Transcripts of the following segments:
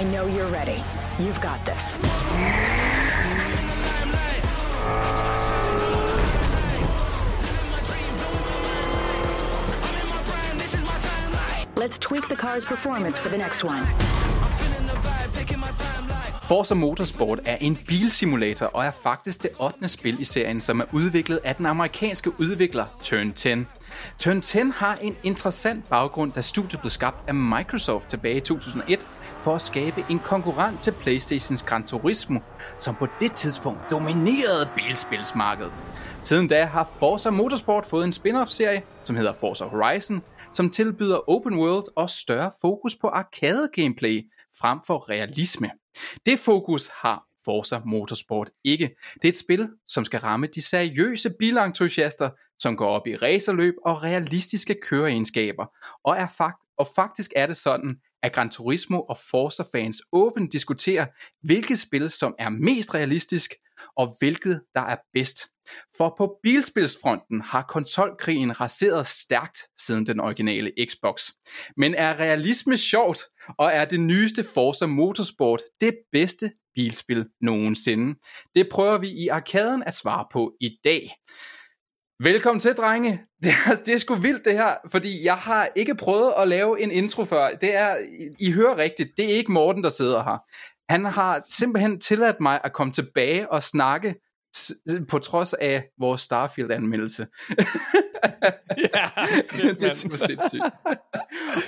I know you're ready. You've got this. Let's tweak the car's performance for the next one. Forza Motorsport er en bilsimulator og er faktisk det 8. spil i serien, som er udviklet af den amerikanske udvikler Turn 10. Turn 10 har en interessant baggrund, da studiet blev skabt af Microsoft tilbage i 2001 for at skabe en konkurrent til Playstations Gran Turismo, som på det tidspunkt dominerede bilspilsmarkedet. Siden da har Forza Motorsport fået en spin-off-serie, som hedder Forza Horizon, som tilbyder open world og større fokus på arcade-gameplay frem for realisme. Det fokus har Forza Motorsport ikke. Det er et spil, som skal ramme de seriøse bilentusiaster, som går op i racerløb og realistiske køreegenskaber. Og, er fakt, og faktisk er det sådan, at Gran Turismo og Forza-fans åbent diskuterer, hvilket spil, som er mest realistisk, og hvilket der er bedst. For på bilspilsfronten har konsolkrigen raseret stærkt siden den originale Xbox. Men er realisme sjovt, og er det nyeste Forza Motorsport det bedste bilspil nogensinde? Det prøver vi i arkaden at svare på i dag. Velkommen til, drenge. Det er, det er sgu vildt det her, fordi jeg har ikke prøvet at lave en intro før. Det er, I hører rigtigt, det er ikke Morten, der sidder her. Han har simpelthen tilladt mig at komme tilbage og snakke på trods af vores Starfield-anmeldelse. ja, det er simpelthen sindssygt.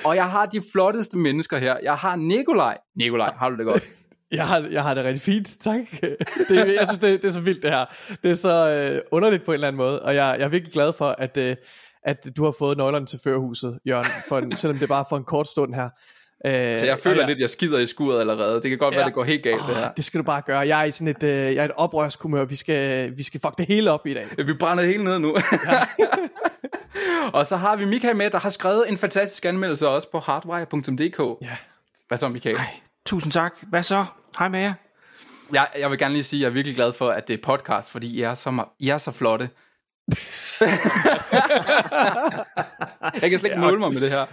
og jeg har de flotteste mennesker her. Jeg har Nikolaj. Nikolaj, har du det godt? Jeg har, jeg har det rigtig fint, tak. Det, jeg synes, det, det er så vildt det her. Det er så øh, underligt på en eller anden måde, og jeg, jeg er virkelig glad for, at, øh, at du har fået nøglerne til førerhuset, Jørgen, for en, selvom det er bare for en kort stund her. Øh, så jeg føler jeg, lidt, jeg skider i skuret allerede. Det kan godt ja, være, det går helt galt, åh, det her. Det skal du bare gøre. Jeg er i sådan et, øh, jeg er et oprørskumør. Vi skal, vi skal fuck det hele op i dag. Vi brænder det hele ned nu. Ja. og så har vi Michael med, der har skrevet en fantastisk anmeldelse også på hardwire.dk. Ja. Hvad så, Michael? Ej, tusind tak. Hvad så? Hej med jer. Jeg, jeg vil gerne lige sige, at jeg er virkelig glad for, at det er podcast, fordi I er så, I er så flotte. jeg kan slet ikke måle mig med det her.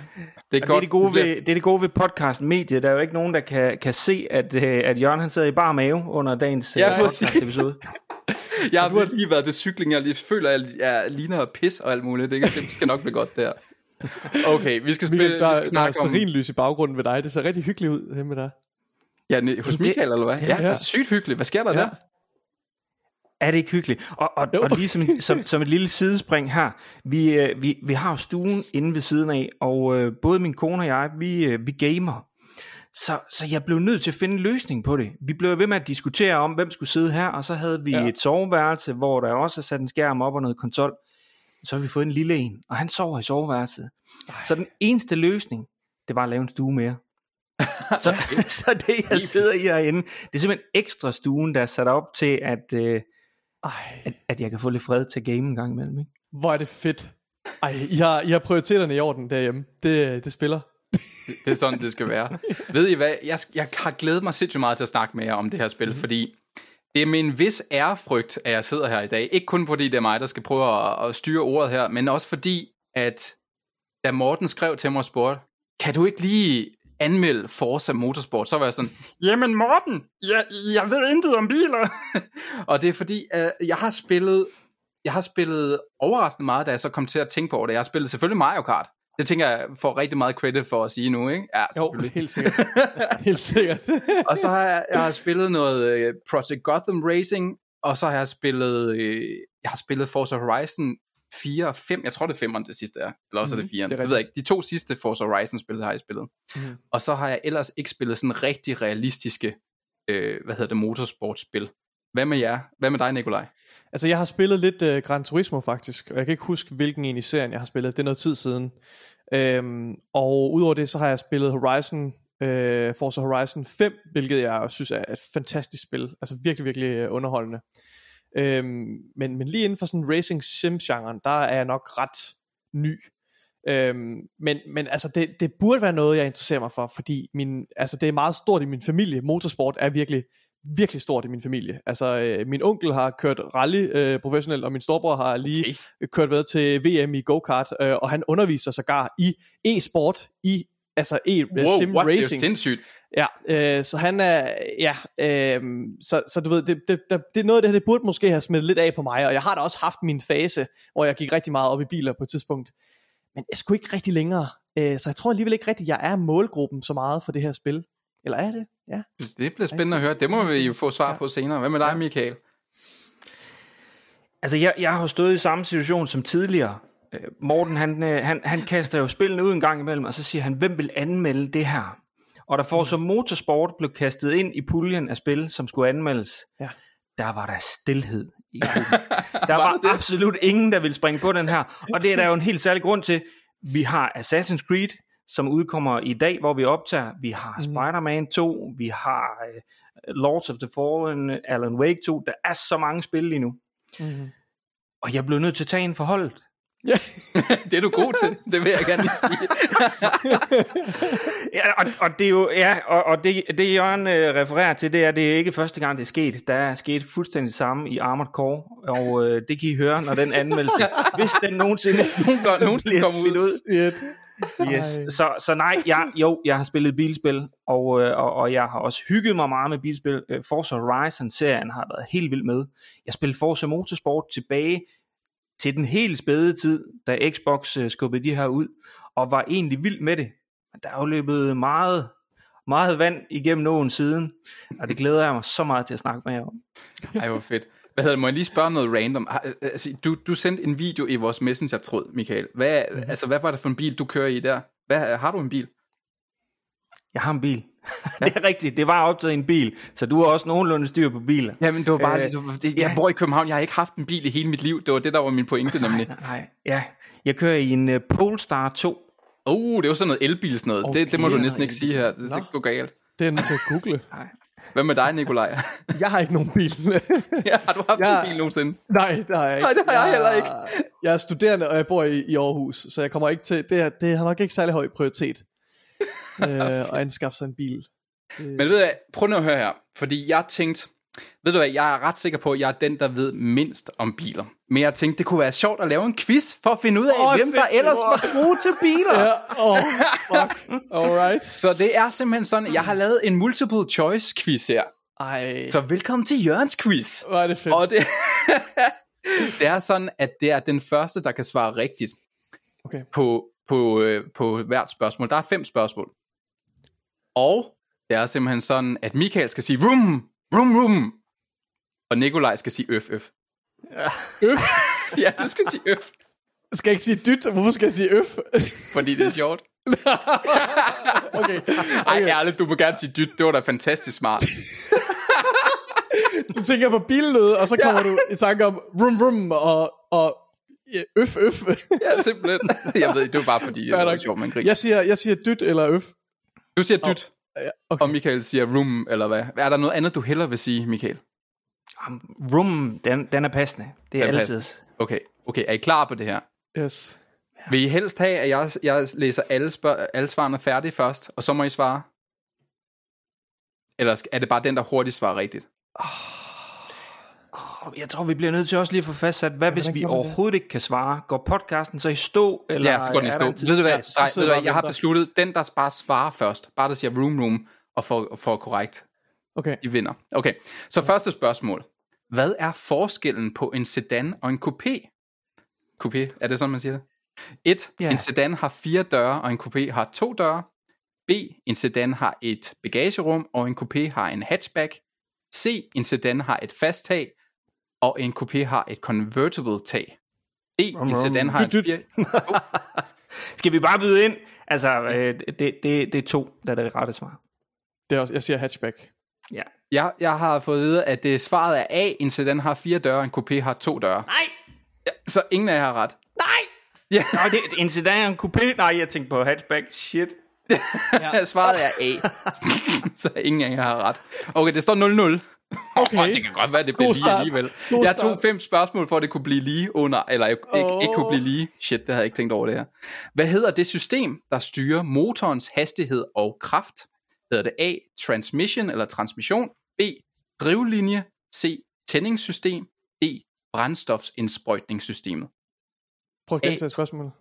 Det er, godt. Det, er det, gode ved, det er det gode ved podcast mediet. Der er jo ikke nogen, der kan, kan se, at, øh, at Jørgen han sidder i bar mave under dagens ja, øh, podcast episode. jeg har lige været til cykling. Jeg lige føler, at jeg ligner pis og alt muligt. Det, det skal nok blive godt der. Okay, vi skal spille. Michael, der, vi skal der er sterinlys i baggrunden ved dig. Det ser rigtig hyggeligt ud med dig. Ja, hos Michael, eller hvad? Ja, det er sygt hyggeligt. Hvad sker der ja. der? Er det ikke hyggeligt? Og, og, og lige som, som, som et lille sidespring her, vi, øh, vi, vi har jo stuen inde ved siden af, og øh, både min kone og jeg, vi, øh, vi gamer. Så, så jeg blev nødt til at finde en løsning på det. Vi blev ved med at diskutere om, hvem skulle sidde her, og så havde vi ja. et soveværelse, hvor der også er sat en skærm op og noget konsol. Så har vi fået en lille en, og han sover i soveværelset. Ej. Så den eneste løsning, det var at lave en stue mere. så, så det jeg sidder i herinde, det er simpelthen ekstra stuen, der er sat op til, at... Øh, ej. At, at jeg kan få lidt fred til game en gang imellem. Ikke? Hvor er det fedt. Ej, I har, I har prioriteterne i orden derhjemme. Det, det spiller. Det, det er sådan, det skal være. Ved I hvad? Jeg, jeg har glædet mig sindssygt meget til at snakke med jer om det her spil, mm-hmm. fordi det er med en vis ærefrygt, at jeg sidder her i dag. Ikke kun fordi det er mig, der skal prøve at, at styre ordet her, men også fordi, at da Morten skrev til mig og spurgte, kan du ikke lige anmelde Forza Motorsport, så var jeg sådan, jamen Morten, jeg, jeg ved intet om biler. og det er fordi, uh, jeg har spillet, jeg har spillet overraskende meget, da jeg så kom til at tænke på det. Jeg har spillet selvfølgelig Mario Kart. Det tænker jeg får rigtig meget credit for at sige nu, ikke? Ja, selvfølgelig. Jo, helt sikkert. helt sikkert. og så har jeg, jeg har spillet noget uh, Project Gotham Racing, og så har jeg spillet, uh, jeg har spillet Forza Horizon 4 og 5, jeg tror det er 5'eren det sidste er, eller også mm, er det 4'eren, mhm, det, det ved jeg ikke. De to sidste Forza Horizon spil har jeg spillet. Mm. Og så har jeg ellers ikke spillet sådan rigtig realistiske, øh, hvad hedder det, motorsportspil. Hvad med jer? Hvad med dig, Nikolaj? Altså, jeg har spillet lidt uh, Gran Turismo faktisk, og jeg kan ikke huske, hvilken en i serien jeg har spillet. Det er noget tid siden. Øhm, og udover det, så har jeg spillet Horizon, øh, Forza Horizon 5, hvilket jeg synes er et fantastisk spil. Altså virkelig, virkelig øh, underholdende. Øhm, men, men lige inden for sådan racing sim genren, der er jeg nok ret ny. Øhm, men, men altså det, det burde være noget jeg interesserer mig for Fordi min, altså det er meget stort i min familie Motorsport er virkelig virkelig stort i min familie Altså øh, min onkel har kørt rally øh, professionelt Og min storebror har lige okay. kørt ved til VM i go-kart øh, Og han underviser sågar i e-sport I altså e Wow, sim what? Det er racing. sindssygt. Ja, øh, så han er, ja, øh, så, så du ved, det, det, det, det er noget af det her, det burde måske have smittet lidt af på mig, og jeg har da også haft min fase, hvor jeg gik rigtig meget op i biler på et tidspunkt, men jeg skulle ikke rigtig længere, øh, så jeg tror alligevel ikke rigtigt, jeg er målgruppen så meget for det her spil. Eller er det? Ja. Det bliver spændende at høre. Det må vi jo få svar på senere. Hvad med dig, Michael? Altså, jeg, jeg har stået i samme situation som tidligere. Øh, Morten, han, øh, han, han kaster jo spillene ud en gang imellem, og så siger han, hvem vil anmelde det her? Og der får så motorsport blev kastet ind i puljen af spil, som skulle anmeldes. Ja. Der var der stillhed i klubben. Der var absolut ingen, der ville springe på den her. Og det er der jo en helt særlig grund til. Vi har Assassin's Creed, som udkommer i dag, hvor vi optager. Vi har Mhm. Spider-Man 2. Vi har uh, Lords of the Fallen, Alan Wake 2. Der er så mange spil lige nu. Mm-hmm. Og jeg blev nødt til at tage en forholdet. det er du god til. Det vil jeg gerne lige sige. Ja, og, og det er jo, ja, og, og det, det Jørgen øh, refererer til, det er, det er ikke første gang, det er sket. Der er sket fuldstændig samme i Armored Core, og øh, det kan I høre, når den anmeldelse, hvis den nogensinde, Nogen nogensinde kommer ud. Shit. Yes. Så, så nej, jeg, jo, jeg har spillet bilspil, og, øh, og, og jeg har også hygget mig meget med bilspil. Øh, Forza Horizon-serien har været helt vild med. Jeg spillede Forza Motorsport tilbage til den helt spæde tid, da Xbox øh, skubbede de her ud, og var egentlig vild med det. Men Der er jo løbet meget, meget vand igennem åen siden, og det glæder jeg mig så meget til at snakke med jer om. Ej, hvor fedt. Hvad hedder det? Må jeg lige spørge noget random? Har- Altså, du, du sendte en video i vores messenger-tråd, Michael. Hvad, Mhm. altså, hvad var det for en bil, du kører i der? Hvad, har du en bil? Jeg har en bil. det er rigtigt, det var optaget i en bil, så du har også nogenlunde styr på biler. Jamen, det var bare... Øh, Øh, det, jeg ja. bor i København, jeg har ikke haft en bil i hele mit liv. Det var det, der var min pointe, nemlig. Nej, nej, ja. Jeg kører i en uh, Polestar 2. Oh, det var sådan noget elbils noget. Okay, det, det må du ja, næsten ikke sige her. Det, det går galt. Det er nødt til at google. Hvad med dig, Nikolaj? Jeg har ikke nogen bil. ja, har du haft Jeg- en bil nogensinde? Nej, det har jeg ikke. Nej, det har jeg heller ikke. Jeg er studerende, og jeg bor i, i Aarhus, så jeg kommer ikke til... Det, er, det har nok ikke særlig høj prioritet øh, at anskaffe sig en bil. Men ved du hvad, prøv nu at høre her. Fordi jeg tænkte, ved du hvad, jeg er ret sikker på, at jeg er den, der ved mindst om biler. Men jeg tænkte, det kunne være sjovt at lave en quiz, for at finde ud af, oh, hvem der ellers var gode til biler. Ja, oh, fuck. Alright. Så det er simpelthen sådan, jeg har lavet en multiple choice quiz her. Ej, Så velkommen til Jørgens quiz. hvor er det fedt. Og det, det er sådan, at det er den første, der kan svare rigtigt Okay. på, på, øh, på hvert spørgsmål. Der er fem spørgsmål. Og det er simpelthen sådan, at Michael skal sige rum, rum, rum. Og Nikolaj skal sige øf, øf. Øf. Ja, du skal sige øf, Skal jeg ikke sige dyt? Hvorfor skal jeg sige øf? fordi det er sjovt. okay. Ej, ærligt, du må gerne sige dyt. Det var da fantastisk smart. Du tænker på billød, og så kommer ja. du i tanke om rum rum og, og ja, øf øf. Ja, simpelthen. Jeg ved, det var bare fordi, det var sjovt, man griner. jeg, siger, jeg siger dyt eller øf. Du siger dyt, Ja, okay. og Michael siger room, eller hvad? Er der noget andet, du hellere vil sige, Michael? Um, Rum, den, den er passende. Det er er altid. Okay, okay. Er I klar på det her? Yes. Vil I helst have, at jeg, jeg læser alle, spørg- alle svarene færdige først, og så må I svare? Eller er det bare den, der hurtigt svarer rigtigt? Og Jeg tror, vi bliver nødt til også lige at få fastsat, hvad hvis vi overhovedet ikke kan svare? Går podcasten så i stå? Eller ja, så går den i stå. Ved du hvad, Nej, sidder ved du jeg hvad jeg har besluttet, den der bare svarer først, bare der siger room room, og får, får korrekt, Okay. de vinder. Okay, så første spørgsmål. Hvad er forskellen på en sedan og en coupé? Coupé, er det sådan, man siger det? 1. Ja. En sedan har fire døre, og en coupé har to døre. B. En sedan har et bagagerum, og en coupé har en hatchback. C. En sedan har et fast tag, og en coupé har et convertible tag. D. En sedan har et fire... Skal vi bare byde ind? Altså, øh, det, det, det er to, der er det rette svar. Det er også, jeg siger hatchback. Ja. Jeg, jeg har fået at vide, at det svaret er A. En sedan har fire døre, og en coupé har to døre. Nej! Ja, så ingen af jer har ret. Nå, det er en sedan og en coupé. Nej, jeg tænkte på hatchback. Shit. Ja. Svaret er A. så ingen af jer har ret. Okay, det står 0-0. Okay. det kan godt være, det bliver lige alligevel. God Jeg tog fem spørgsmål, for at det kunne blive lige under, eller ikke, Åh. ikke kunne blive lige. Shit, det havde jeg ikke tænkt over det her. Hvad hedder det system, der styrer motorens hastighed og kraft? Hedder det A, transmission eller transmission? B, drivlinje? C, tændingssystem? D, brændstofsindsprøjtningssystemet? Prøv at gentage spørgsmålet.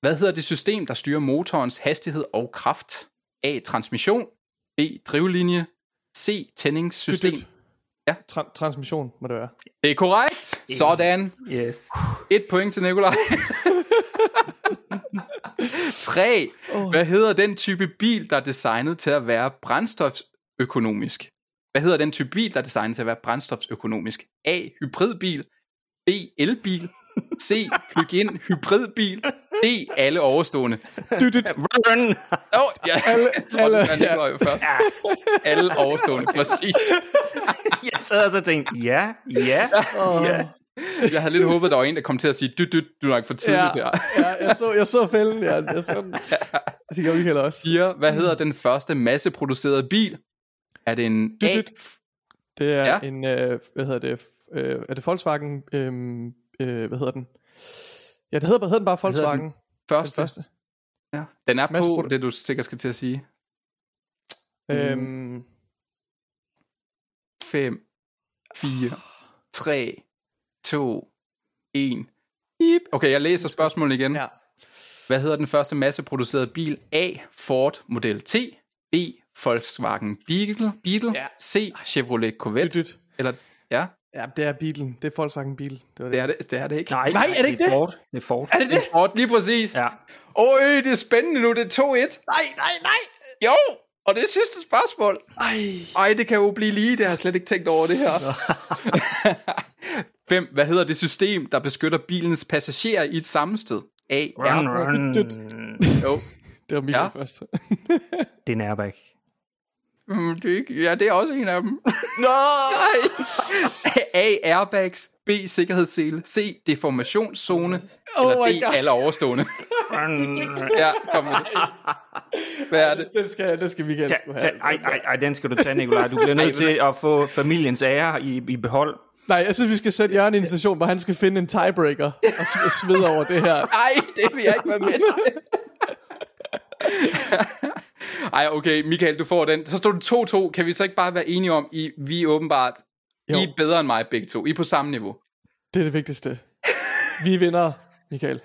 Hvad hedder det system, der styrer motorens hastighed og kraft? A. Transmission. B. Drivlinje. C. Tændingssystem. Dyt, dyt. Ja. Tra- transmission må det være. Det er korrekt. Sådan. Yes. Et point til Nikolaj. 3. Hvad hedder den type bil, der er designet til at være brændstoføkonomisk? Hvad hedder den type bil, der er designet til at være brændstoføkonomisk? A. Hybridbil. B. Elbil. C. Plug-in hybridbil. D. Alle overstående. Dyt, dyt. Run! Åh, oh, ja. Alle- alle- Nikolaj først. Alle overstående, præcis. Jeg sad og så tænkte, ja, ja, ja. Jeg havde lidt håbet, der var en, der kom til at sige, dyt, dyt, du er nok for tidligt Ja, her. ja, jeg så, jeg så fælden. Ja, jeg så den. Det gør Michael også. Siger, hvad hedder den første masseproducerede bil? Er det en Dyt, dyt. Det er Ja. ja. en, øh, hvad hedder det, øh, er det Volkswagen, øh, øh, hvad hedder den? Ja, det hedder, hvad hedder den bare hedder den? Volkswagen? Den Første? første. Ja. Den er på Masseprodu- det, du sikkert skal til at sige. Øhm, 5, 4, 3, 2, 1. Beep. Okay, jeg læser spørgsmålet igen. ja. Hvad hedder den første masseproducerede bil? A. Ford Model T. B. Volkswagen Beetle. Beetle. Ja. C. Chevrolet Dyt, Corvette. dyt. Eller, ja, Ja, det er bilen. Det er Volkswagen bil. Det var det. det er det, det, er det ikke. Nej, Nej, er det ikke det? Ford. Det er Ford. Er det det? Ford, lige præcis. Ja. Øj, det er spændende nu. Det er 2-1. Nej, nej, nej. Jo, og det er sidste spørgsmål. Ej. Ej, det kan jo blive lige. Det har jeg slet ikke tænkt over det her. 5. Hvad hedder det system, der beskytter bilens passagerer i et sammensted? A. Run, run. Jo. Det var Ja. ja. først. Det er en airbag. Mm, det er ikke, ja, det er også en af dem. Nå! A. Airbags. B. Sikkerhedssele. C. Deformationszone. Oh eller D. God. Alle overstående. Ja, kom med det. Hvad er det? Den skal, den skal Tag, sgu tag, have. ej, ej, ej, den skal du tage, Nikolaj. Du bliver nødt til at få familiens ære i, i behold. Nej, jeg synes, vi skal sætte Jørgen i en situation, hvor han skal finde en tiebreaker og svede over det her. Ej, det vil jeg ikke være med til. Ej, okay, Michael, du får den. Så står det 2-2. Kan vi så ikke bare være enige om, I, vi er åbenbart, Jo. I er bedre end mig begge to. I er på samme niveau. Det er det vigtigste. Vi vinder, Michael.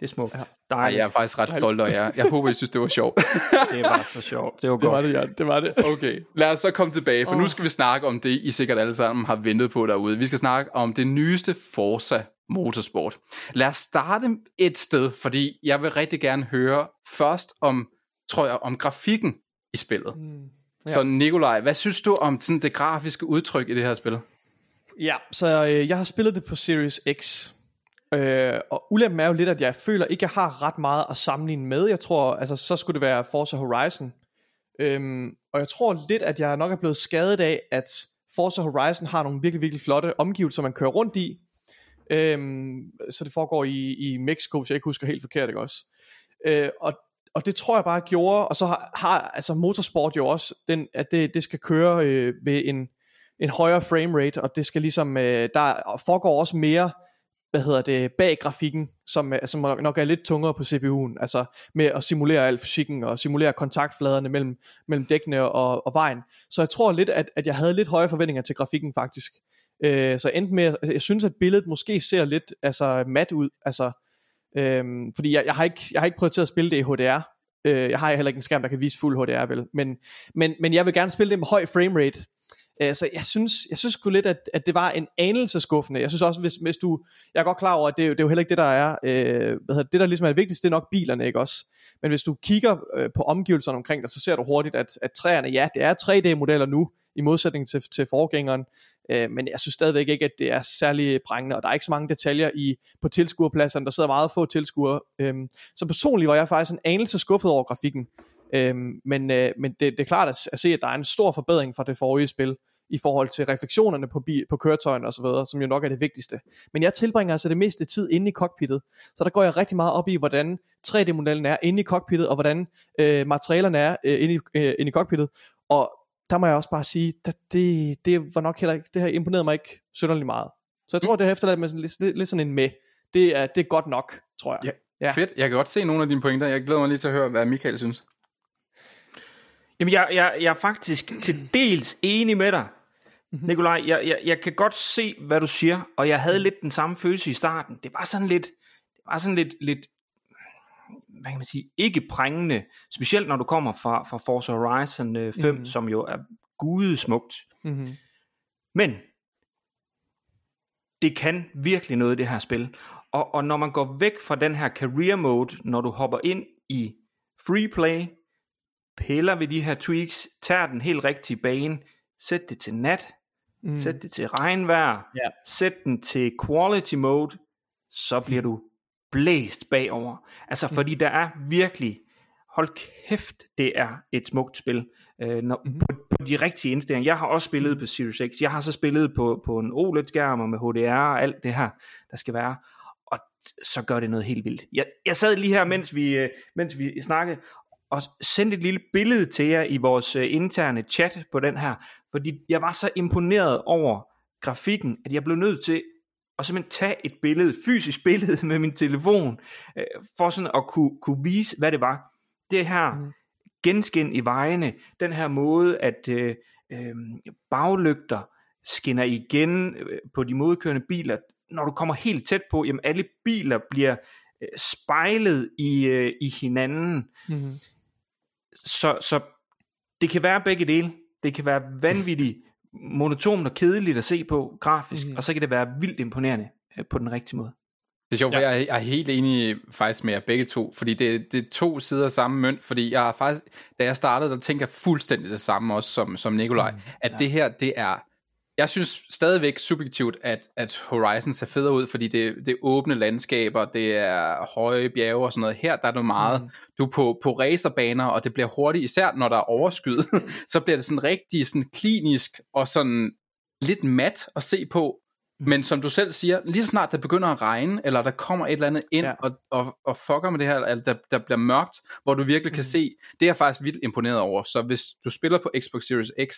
Det er smukt. Ja. Ej, Dejligt. jeg er faktisk ret stolt af jer. Jeg håber, I synes, det var sjovt. Det var så sjovt. Det var Det var godt. det, Jørgen. Det var det. Okay, lad os så komme tilbage, for nu skal vi snakke om det, I sikkert alle sammen har ventet på derude. Vi skal snakke om det nyeste Forza Motorsport. Lad os starte et sted, fordi jeg vil rigtig gerne høre først om, tror jeg, om grafikken i spillet. Mm, ja. Så Nikolaj, hvad synes du om sådan det grafiske udtryk i det her spil? Ja, så øh, jeg har spillet det på Series X. Øh, og ulempen er jo lidt, at jeg føler ikke, jeg har ret meget at sammenligne med. Jeg tror, altså så skulle det være Forza Horizon. Øhm, og jeg tror lidt, at jeg nok er blevet skadet af, at Forza Horizon har nogle virkelig, virkelig flotte omgivelser, man kører rundt i. Øhm, så det foregår i, i Mexico, hvis jeg ikke husker helt forkert, ikke også? Øh, og, og det tror jeg bare gjorde, og så har, har altså motorsport jo også, den, at det, det skal køre øh, ved en, en højere framerate, og det skal ligesom, øh, der foregår også mere, hvad hedder det, bag grafikken, som, øh, som nok er lidt tungere på CPU'en, altså med at simulere al fysikken, og simulere kontaktfladerne mellem, mellem dækkene og, og vejen. Så jeg tror lidt, at, at jeg havde lidt høje forventninger til grafikken faktisk. Øh, så endte med, jeg synes, at billedet måske ser lidt altså, mat ud, altså, øhm, fordi jeg, jeg, har ikke, jeg har ikke prøvet til at spille det i HDR, Øh, jeg har heller ikke en skærm, der kan vise fuld HDR, vel? Men, men, men jeg vil gerne spille det med høj framerate. Øh, så jeg synes, jeg synes sgu lidt, at, at det var en anelse skuffende. Jeg synes også, hvis, hvis du... Jeg er godt klar over, at det, er det er jo heller ikke det, der er... Øh, hvad hedder, det, det, der ligesom er det vigtigste, det er nok bilerne, ikke også? Men hvis du kigger øh, på omgivelserne omkring dig, så ser du hurtigt, at, at træerne, ja, det er 3D-modeller nu, i modsætning til, til forgængeren. Øh, men jeg synes stadigvæk ikke, at det er særlig prængende, og der er ikke så mange detaljer i på tilskuerpladserne. Der sidder meget få tilskuere. Øh, så personligt var jeg faktisk en anelse skuffet over grafikken. Øh, men øh, men det, det er klart at, at se, at der er en stor forbedring fra det forrige spil, i forhold til refleksionerne på, bi- på køretøjen og så videre, som jo nok er det vigtigste. Men jeg tilbringer altså det meste tid inde i cockpittet, så der går jeg rigtig meget op i, hvordan 3D-modellen er inde i cockpittet, og hvordan øh, materialerne er øh, inde, i, øh, inde i cockpittet. Og der må jeg også bare sige, at det, det var nok heller ikke, det har imponeret mig ikke synderligt meget. Så jeg tror, det har efterladt med sådan, lidt, lidt, lidt sådan en med. Det er, det er godt nok, tror jeg. Ja. Fedt, jeg kan godt se nogle af dine pointer. Jeg glæder mig lige til at høre, hvad Michael synes. Jamen, jeg, jeg, jeg er faktisk til dels enig med dig, Nikolaj. Jeg, jeg, jeg kan godt se, hvad du siger, og jeg havde lidt den samme følelse i starten. Det var sådan lidt, det var sådan lidt, lidt hvad kan man sige, ikke prængende, specielt når du kommer fra, fra Forza Horizon øh, 5, Mhm. mm. som jo er gudesmukt. Mm-hmm. Men det kan virkelig noget, det her spil. Og, og når man går væk fra den her career mode, når du hopper ind i free play, piller ved de her tweaks, tager den helt rigtige bane, sæt det til nat, mm. sæt det til regnvejr, Ja. sæt den til quality mode, så bliver du blæst bagover. Altså, Mm. fordi der er virkelig, hold kæft, det er et smukt spil. Øh, når, mm. på, på de rigtige indstillinger. Jeg har også spillet på Series X. Jeg har så spillet på, på en OLED-skærm og med HDR og alt det her, der skal være. Og så gør det noget helt vildt. Jeg, jeg sad lige her, mens vi, øh, mens vi snakkede, og sendte et lille billede til jer i vores øh, interne chat på den her, fordi jeg var så imponeret over grafikken, at jeg blev nødt til at simpelthen tage et billede, fysisk billede med min telefon, øh, for sådan at kunne, kunne vise, hvad det var. Det her Mhm. genskin i vejene, den her måde, at øh, øh, baglygter skinner igen øh, på de modkørende biler, når du kommer helt tæt på, jamen alle biler bliver øh, spejlet i, øh, i hinanden, Mm-hmm. så, så det kan være begge dele. Det kan være vanvittigt monotont og kedeligt at se på grafisk, mm. og så kan det være vildt imponerende øh, på den rigtige måde. Det er sjovt, for Ja. jeg, er- jeg er helt enig faktisk med jer begge to, fordi det, det er to sider af samme mønt, fordi jeg har faktisk, da jeg startede, der tænker jeg fuldstændig det samme også som, som Nikolaj, mm, at ja. det her, det er, jeg synes stadigvæk subjektivt, at, at Horizon ser federe ud, fordi det, det er åbne landskaber, det er høje bjerge og sådan noget. Her der er det meget, mm. du er på, på racerbaner, og det bliver hurtigt, især når der er overskyet, så bliver det sådan rigtig sådan klinisk og sådan lidt mat at se på, men som du selv siger, lige så snart det begynder at regne, eller der kommer et eller andet ind Ja. og, og, og fucker med det her, eller der, der bliver mørkt, hvor du virkelig kan Mhm. se, det er jeg faktisk vildt imponeret over. Så hvis du spiller på Xbox Series X,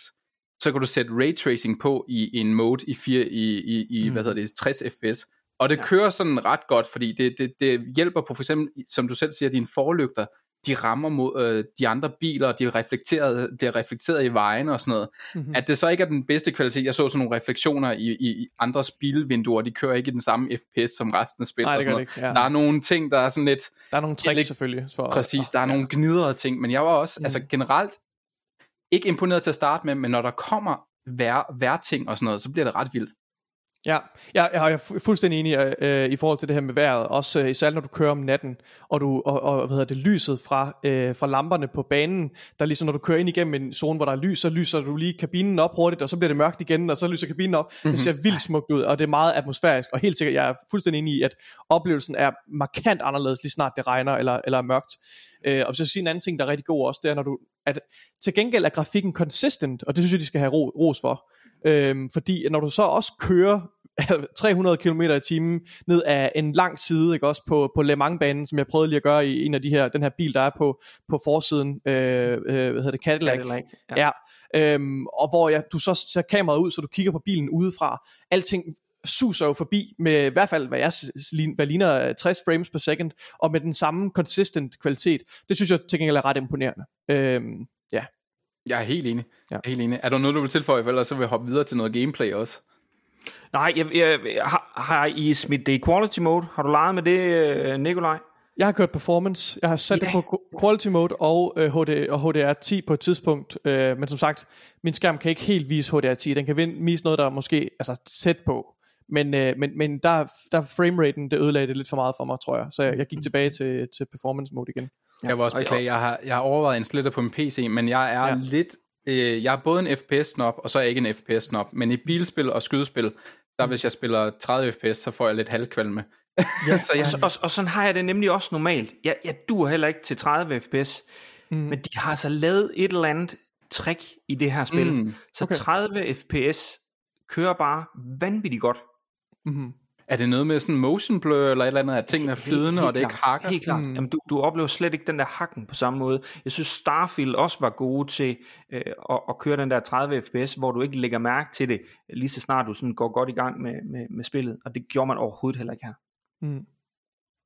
så kan du sætte ray tracing på i, en mode i, 4, i, i, i Mhm. hvad hedder det, 60 fps. Og det Ja. ja. kører sådan ret godt, fordi det, det, det hjælper på for eksempel, som du selv siger, dine forlygter, de rammer mod øh, de andre biler, og de er reflekteret, bliver reflekteret i vejene og sådan noget. Mhm. Mm-hmm. At det så ikke er den bedste kvalitet. Jeg så sådan nogle refleksioner i, i, i andres bilvinduer, de kører ikke i den samme FPS som resten af spillet. Nej, og det sådan gør noget. det ikke. Ja. Der er nogle ting, der er sådan lidt, Der er nogle tricks lidt- selvfølgelig. For, præcis, der er nogle gnidrede ting, men jeg var også, Mm. altså generelt, ikke imponeret til at starte med, men når der kommer vær, værting og sådan noget, så bliver det ret vildt. Ja, jeg, jeg er fu- fuldstændig enig øh, i forhold til det her med vejret, også øh, især når du kører om natten, og, du, og, og hvad hedder det, lyset fra, øh, fra lamperne på banen, der ligesom når du kører ind igennem en zone, hvor der er lys, så lyser du lige kabinen op hurtigt, og så bliver det mørkt igen, og så lyser kabinen op. Mm-hmm. Det ser vildt smukt ud, og det er meget atmosfærisk, og helt sikkert, jeg er fuldstændig enig i, at oplevelsen er markant anderledes, lige snart det regner eller, eller er mørkt. Øh, og jeg siger en anden ting, der er rigtig god også, det er, når du, at til gengæld er grafikken consistent, og det synes jeg, de skal have ro, ros for. Øhm, fordi når du så også kører 300 km i timen ned af en lang side, ikke også på, på Le Mans-banen, som jeg prøvede lige at gøre i en af de her, den her bil, der er på, på forsiden, øh, øh, hvad hedder det, Cadillac. Cadillac, Ja, ja øhm, og hvor jeg, du så ser kameraet ud, så du kigger på bilen udefra. Alting suser jo forbi med i hvert fald, hvad jeg hvad ligner 60 frames per second, og med den samme consistent kvalitet. Det synes jeg til gengæld er ret imponerende. Øhm, ja. Jeg er helt enig. Ja. Jeg er helt enig. Er der noget, du vil tilføje, for ellers så vil jeg hoppe videre til noget gameplay også? Nej, jeg, jeg, jeg, har, har I smidt det i quality mode? Har du leget med det, øh, Nikolaj? Jeg har kørt performance, jeg har sat I det på qu- quality mode og, øh, HD, og HDR10 på et tidspunkt, øh, men som sagt, min skærm kan ikke helt vise HDR10, den kan vise noget, der er måske altså, tæt på, men, øh, men, men der, der frameraten, det ødelagde det lidt for meget for mig, tror jeg, så jeg, jeg gik tilbage til, til performance mode igen. Ja, jeg vil også og- beklage, jeg har, jeg har overvejet en sletter på min PC, men jeg er Ja. lidt... Øh, jeg er både en FPS-snop, og så er jeg ikke en FPS-snop. Men i bilspil og skydespil, der hvis jeg spiller 30 FPS, så får jeg lidt halvkvalme. Ja, så Og, jeg, så, og, og sådan har jeg det nemlig også normalt. Jeg, jeg dur heller ikke til 30 fps, Mm. men de har altså lavet et eller andet trick i det her spil. Mm, så okay. 30 fps kører bare vanvittigt godt. Mm-hmm. er det noget med sådan motion blur, eller et eller andet, at tingene er flydende, og det ikke klart, hakker? Helt klart. Mm. Jamen, du, du oplever slet ikke den der hakken på samme måde. Jeg synes Starfield også var gode til øh, at, at køre den der 30 fps, hvor du ikke lægger mærke til det, lige så snart du sådan går godt i gang med, med, med spillet. Og det gjorde man overhovedet heller ikke her. Mm.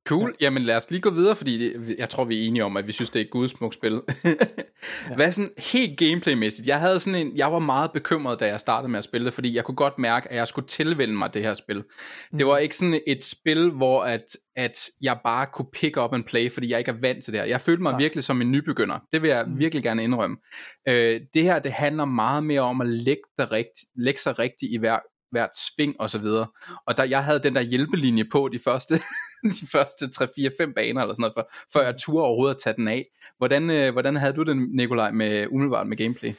Cool. Ja. Jamen lad os lige gå videre, fordi det, jeg tror, vi er enige om, at vi synes, det er et gudsmukt spil. ja. Hvad sådan helt gameplaymæssigt? Jeg havde sådan en, jeg var meget bekymret, da jeg startede med at spille det, fordi jeg kunne godt mærke, at jeg skulle tilvende mig det her spil. Mm. Det var ikke sådan et spil, hvor at, at jeg bare kunne pick up and play, fordi jeg ikke er vant til det her. Jeg følte mig ja. virkelig som en nybegynder. Det vil jeg mm. virkelig gerne indrømme. Øh, det her, det handler meget mere om at lægge, det rigt, lægge sig rigtigt i hver, hvert sving og så videre. Og der, jeg havde den der hjælpelinje på de første, de første 3-4-5 baner eller sådan noget, for, før jeg turde overhovedet at tage den af. Hvordan, øh, hvordan havde du den, Nikolaj, med, umiddelbart med gameplay?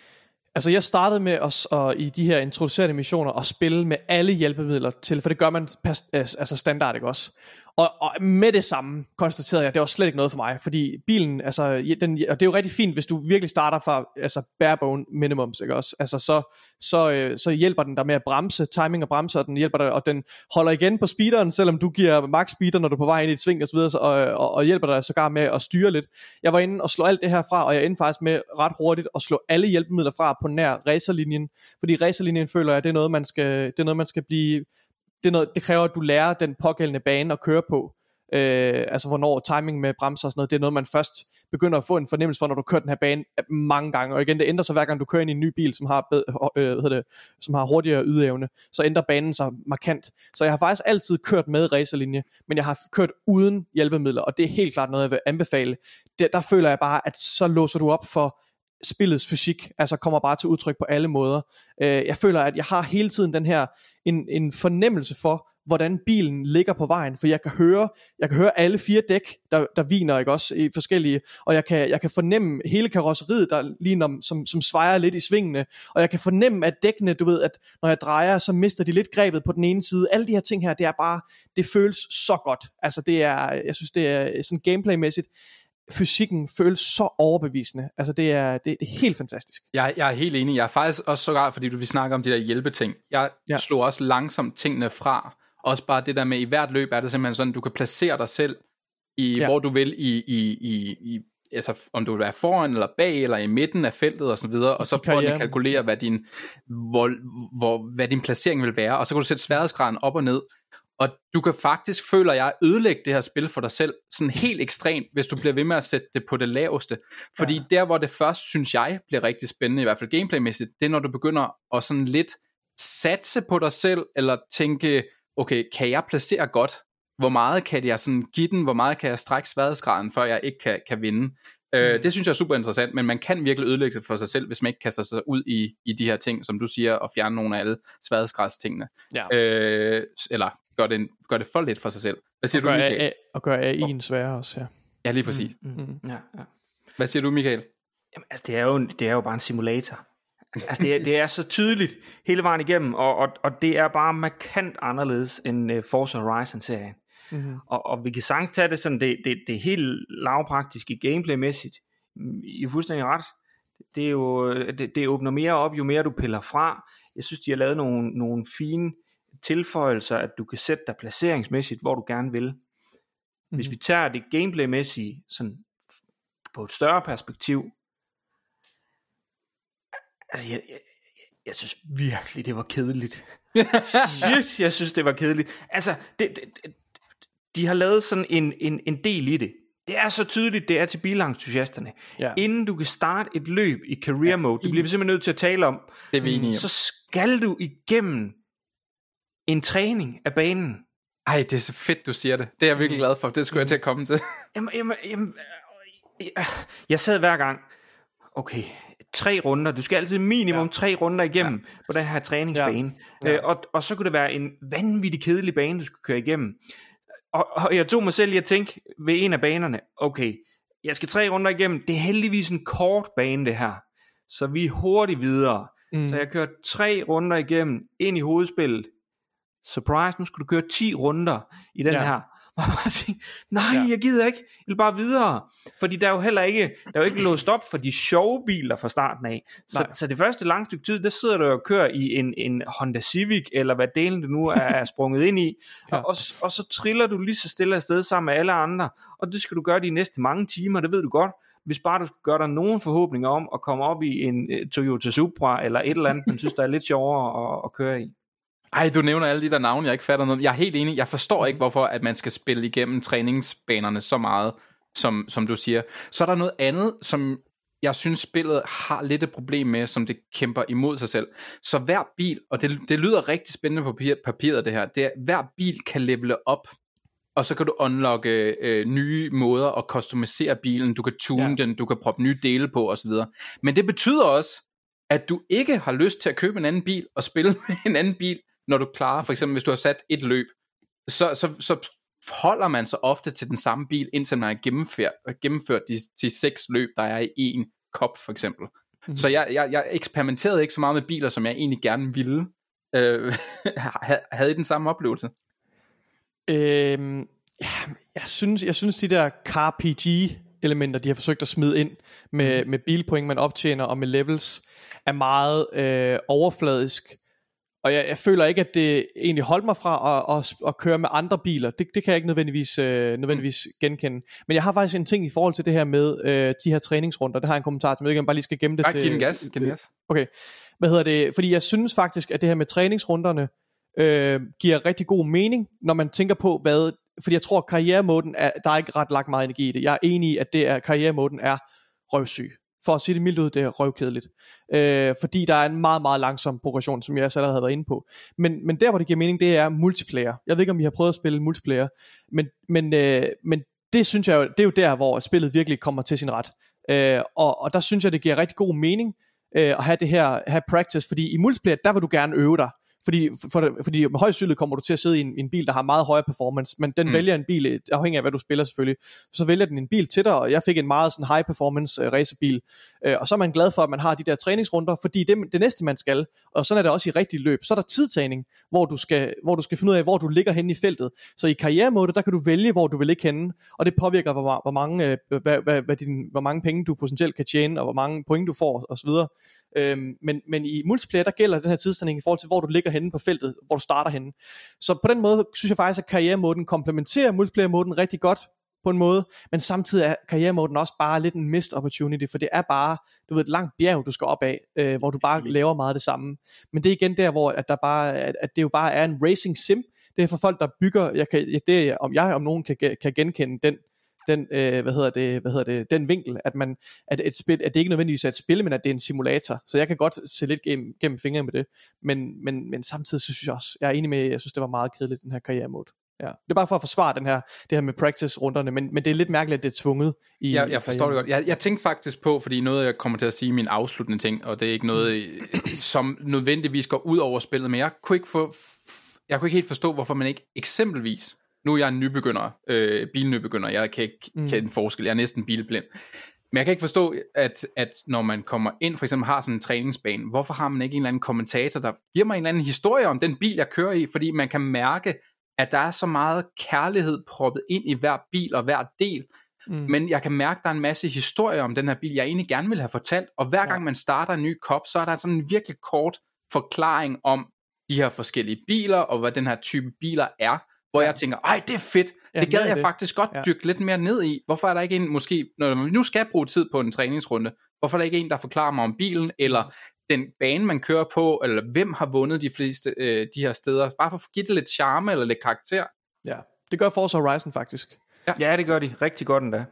Altså jeg startede med at, at, i de her introducerende missioner at spille med alle hjælpemidler til, for det gør man pas, altså standard ikke også. Og, og med det samme konstaterede jeg, at det var slet ikke noget for mig, fordi bilen, altså, den, og det er jo rigtig fint, hvis du virkelig starter fra altså barebone minimums, ikke også? Altså, så, så, øh, så hjælper den dig med at bremse, timing og bremse, og den hjælper dig, og den holder igen på speederen, selvom du giver max speeder, når du er på vej ind i et sving og så videre, og, og, og hjælper dig sågar med at styre lidt. Jeg var inde og slå alt det her fra, og jeg endte faktisk med ret hurtigt at slå alle hjælpemidler fra på nær racerlinjen, fordi racerlinjen føler jeg, det er noget, man skal, det er noget, man skal blive det, er noget, det kræver, at du lærer den pågældende bane at køre på. Øh, altså hvornår timing med bremser og sådan noget, det er noget, man først begynder at få en fornemmelse for, når du kører den her bane mange gange. Og igen, det ændrer sig hver gang du kører ind i en ny bil, som har, bed, øh, hvad det, som har hurtigere ydeevne, så ændrer banen sig markant. Så jeg har faktisk altid kørt med racerlinje, men jeg har kørt uden hjælpemidler, og det er helt klart noget, jeg vil anbefale. Der, der føler jeg bare, at så låser du op for spillets fysik, altså kommer bare til udtryk på alle måder. Øh, jeg føler, at jeg har hele tiden den her, en, en fornemmelse for, hvordan bilen ligger på vejen, for jeg kan høre, jeg kan høre alle fire dæk, der, der viner, ikke også, i forskellige, og jeg kan, jeg kan fornemme hele karosseriet, der ligner, som, som svejer lidt i svingene, og jeg kan fornemme, at dækkene, du ved, at når jeg drejer, så mister de lidt grebet på den ene side. Alle de her ting her, det er bare, det føles så godt. Altså det er, jeg synes, det er sådan gameplaymæssigt, fysikken føles så overbevisende. Altså det er, det, det er helt fantastisk. Jeg, jeg er helt enig. Jeg er faktisk også sågar, fordi du vil snakke om de der hjælpeting. Jeg ja. slår også langsomt tingene fra. Også bare det der med, i hvert løb er det simpelthen sådan, du kan placere dig selv, i ja. hvor du vil, i, i, i, i altså om du vil være foran eller bag eller i midten af feltet og så videre, og så prøver den at kalkulere, hvad din, hvor, hvor, hvad din placering vil være, og så kan du sætte sværhedsgraden op og ned, og du kan faktisk, føler jeg, ødelægge det her spil for dig selv, sådan helt ekstremt, hvis du bliver ved med at sætte det på det laveste. Fordi ja. der, hvor det først, synes jeg, bliver rigtig spændende, i hvert fald gameplaymæssigt, det er, når du begynder at sådan lidt satse på dig selv, eller tænke, okay, kan jeg placere godt? Hvor meget kan jeg sådan give den? Hvor meget kan jeg strække sværhedsgraden, før jeg ikke kan, kan vinde? Øh, mm. Øh, det synes jeg er super interessant, men man kan virkelig ødelægge sig for sig selv, hvis man ikke kaster sig ud i, i de her ting, som du siger, og fjerne nogle af alle sværhedsgradstingene. Ja. Øh, eller gør det, gør det for lidt for sig selv. Hvad siger og du, Michael? A, og gør AI'en sværere også, ja. Ja, lige præcis. Mm, mm, mm. Ja, ja. Hvad siger du, Michael? Jamen, altså, det er jo, det er jo bare en simulator. altså, det er, det er så tydeligt hele vejen igennem, og, og, og det er bare markant anderledes end uh, Forza Horizon-serien. Mm-hmm. Og, og vi kan sagtens tage det sådan, det, det, det er helt lavpraktisk i gameplaymæssigt. I er fuldstændig ret. Det, er jo, det, det åbner mere op, jo mere du piller fra. Jeg synes, de har lavet nogle, nogle fine tilføjelser, at du kan sætte dig placeringsmæssigt, hvor du gerne vil. Hvis mm. vi tager det gameplaymæssige sådan på et større perspektiv, altså jeg, jeg, jeg synes virkelig, det var kedeligt. Shit, jeg synes, det var kedeligt. Altså, det, det, de har lavet sådan en, en, en del i det. Det er så tydeligt, det er til bilentusiasterne. Ja. Inden du kan starte et løb i career mode, det bliver vi simpelthen nødt til at tale om, det er vi så skal du igennem en træning af banen. Ej, det er så fedt, du siger det. Det er jeg virkelig glad for. Det skulle jeg til at komme til. Jamen, jamen, jamen, jeg sad hver gang, okay, tre runder. Du skal altid minimum ja. tre runder igennem ja. på den her træningsbane. Ja. Ja. Øh, og, og så kunne det være en vanvittig kedelig bane, du skulle køre igennem. Og, og jeg tog mig selv i at tænke ved en af banerne, okay, jeg skal tre runder igennem. Det er heldigvis en kort bane, det her. Så vi er hurtigt videre. Mm. Så jeg kørte tre runder igennem, ind i hovedspillet, surprise, nu skal du køre 10 runder i den ja. her. Og bare sige, nej, ja. jeg gider ikke, jeg vil bare videre. Fordi der er jo heller ikke, der er jo ikke låst op for de sjove biler fra starten af. Så, så det første lange stykke tid, der sidder du og kører i en, en Honda Civic, eller hvad delen du nu er sprunget ind i, ja. og, og så triller du lige så stille afsted sammen med alle andre, og det skal du gøre de næste mange timer, det ved du godt hvis bare du skal gøre dig nogen forhåbninger om at komme op i en uh, Toyota Supra eller et eller andet, man synes, der er lidt sjovere at, at køre i. Ej, du nævner alle de der navne, jeg ikke fatter noget. Jeg er helt enig. Jeg forstår ikke, hvorfor at man skal spille igennem træningsbanerne så meget, som, som du siger. Så er der noget andet, som jeg synes, spillet har lidt et problem med, som det kæmper imod sig selv. Så hver bil, og det, det lyder rigtig spændende på papir, papiret det her, det er, hver bil kan levele op, og så kan du unlocke øh, nye måder at customisere bilen, du kan tune ja. den, du kan proppe nye dele på osv. Men det betyder også, at du ikke har lyst til at købe en anden bil og spille med en anden bil, når du klarer, for eksempel hvis du har sat et løb, så, så, så holder man sig ofte til den samme bil, indtil man har gennemført, gennemført de, de seks løb, der er i en kop for eksempel. Mm. Så jeg, jeg, jeg eksperimenterede ikke så meget med biler, som jeg egentlig gerne ville. Øh, havde I den samme oplevelse? Øhm, ja, jeg synes, jeg synes de der car PG elementer, de har forsøgt at smide ind med, med bilpoint, man optjener og med levels, er meget øh, overfladisk. Og jeg, jeg føler ikke, at det egentlig holdt mig fra at, at, at køre med andre biler. Det, det kan jeg ikke nødvendigvis, øh, nødvendigvis genkende. Men jeg har faktisk en ting i forhold til det her med øh, de her træningsrunder. Det har jeg en kommentar til, men jeg bare lige skal gemme det Nej, til... giv den gas. Giv den gas. Okay. Hvad hedder det? Fordi jeg synes faktisk, at det her med træningsrunderne øh, giver rigtig god mening, når man tænker på, hvad... Fordi jeg tror, at karrieremoden er... Der er ikke ret lagt meget energi i det. Jeg er enig i, at det er, karrieremoden er røvsyg for at sige det mildt ud, det er røvkedeligt. Øh, fordi der er en meget, meget langsom progression, som jeg selv havde været inde på. Men, men der, hvor det giver mening, det er multiplayer. Jeg ved ikke, om I har prøvet at spille multiplayer, men, men, øh, men det synes jeg jo, det er jo der, hvor spillet virkelig kommer til sin ret. Øh, og, og der synes jeg, det giver rigtig god mening øh, at have det her, have practice, fordi i multiplayer, der vil du gerne øve dig. Fordi, for, fordi med højst sandsynlighed kommer du til at sidde i en, en bil, der har meget højere performance, men den mm. vælger en bil, afhængig af hvad du spiller selvfølgelig, så vælger den en bil til dig, og jeg fik en meget sådan high performance uh, racerbil, uh, og så er man glad for, at man har de der træningsrunder, fordi det, det næste man skal, og sådan er det også i rigtig løb, så er der tidtagning, hvor du skal, hvor du skal finde ud af, hvor du ligger henne i feltet. Så i karrieremode, der kan du vælge, hvor du vil ligge henne, og det påvirker, hvor, hvor, mange, uh, hvad, hvad, hvad din, hvor mange penge du potentielt kan tjene, og hvor mange point du får, osv. Øhm, men, men i multiplayer, der gælder den her tidstanding i forhold til, hvor du ligger henne på feltet, hvor du starter henne. Så på den måde, synes jeg faktisk, at karrieremoden komplementerer multiplayer-moden rigtig godt på en måde, men samtidig er karrieremoden også bare lidt en missed opportunity, for det er bare, du ved, et langt bjerg, du skal op af, øh, hvor du bare laver meget det samme. Men det er igen der, hvor at der bare, at, at det jo bare er en racing sim, det er for folk, der bygger, jeg kan, det er, om jeg om nogen kan, kan genkende den den, øh, hvad hedder det, hvad hedder det, den vinkel, at, man, at, et spil, at det ikke nødvendigvis er et spil, men at det er en simulator. Så jeg kan godt se lidt gennem, gennem fingre med det. Men, men, men samtidig synes jeg også, jeg er enig med, jeg synes det var meget kedeligt, den her karrieremode. Ja. Det er bare for at forsvare den her, det her med practice-runderne, men, men det er lidt mærkeligt, at det er tvunget. I, jeg, jeg forstår det godt. Jeg, jeg tænkte faktisk på, fordi noget, jeg kommer til at sige i min afsluttende ting, og det er ikke noget, som nødvendigvis går ud over spillet, men jeg kunne ikke få, jeg kunne ikke helt forstå, hvorfor man ikke eksempelvis nu er jeg en nybegynder, øh, bilnybegynder, jeg kan ikke mm. kende forskel, jeg er næsten bilblind. Men jeg kan ikke forstå, at, at når man kommer ind, for eksempel har sådan en træningsbane, hvorfor har man ikke en eller anden kommentator, der giver mig en eller anden historie om den bil, jeg kører i, fordi man kan mærke, at der er så meget kærlighed proppet ind i hver bil og hver del, mm. men jeg kan mærke, at der er en masse historie om den her bil, jeg egentlig gerne vil have fortalt, og hver gang man starter en ny kop, så er der sådan en virkelig kort forklaring om de her forskellige biler, og hvad den her type biler er, hvor ja. jeg tænker, ej, det er fedt, ja, det gad jeg det. faktisk godt ja. dykke lidt mere ned i. Hvorfor er der ikke en, måske, når vi nu skal bruge tid på en træningsrunde, hvorfor er der ikke en, der forklarer mig om bilen, eller den bane, man kører på, eller hvem har vundet de fleste øh, de her steder, bare for at give det lidt charme eller lidt karakter. Ja, det gør Forza Horizon faktisk. Ja, ja det gør de rigtig godt endda.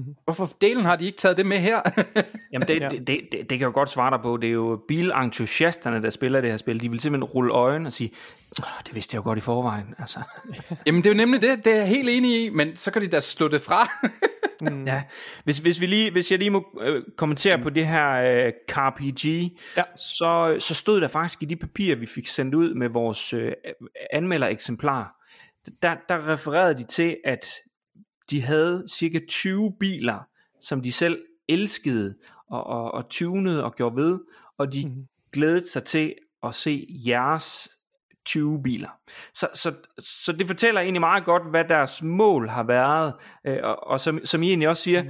Mm-hmm. Hvorfor delen har de ikke taget det med her? Jamen det, ja. det, det, det, det kan jeg jo godt svare dig på. Det er jo bilentusiasterne, der spiller det her spil. De vil simpelthen rulle øjnene og sige, det vidste jeg jo godt i forvejen. Altså. Jamen det er jo nemlig det, det er jeg helt enig i, men så kan de da slå det fra. mm. Ja, hvis, hvis, vi lige, hvis jeg lige må øh, kommentere mm. på det her øh, CarPG, ja. så, så stod der faktisk i de papirer, vi fik sendt ud med vores øh, anmeldereksemplar, der, der refererede de til, at de havde cirka 20 biler, som de selv elskede og, og, og tunede og gjorde ved, og de mm. glædede sig til at se jeres 20 biler. Så, så, så det fortæller egentlig meget godt, hvad deres mål har været, øh, og, og som, som I egentlig også siger,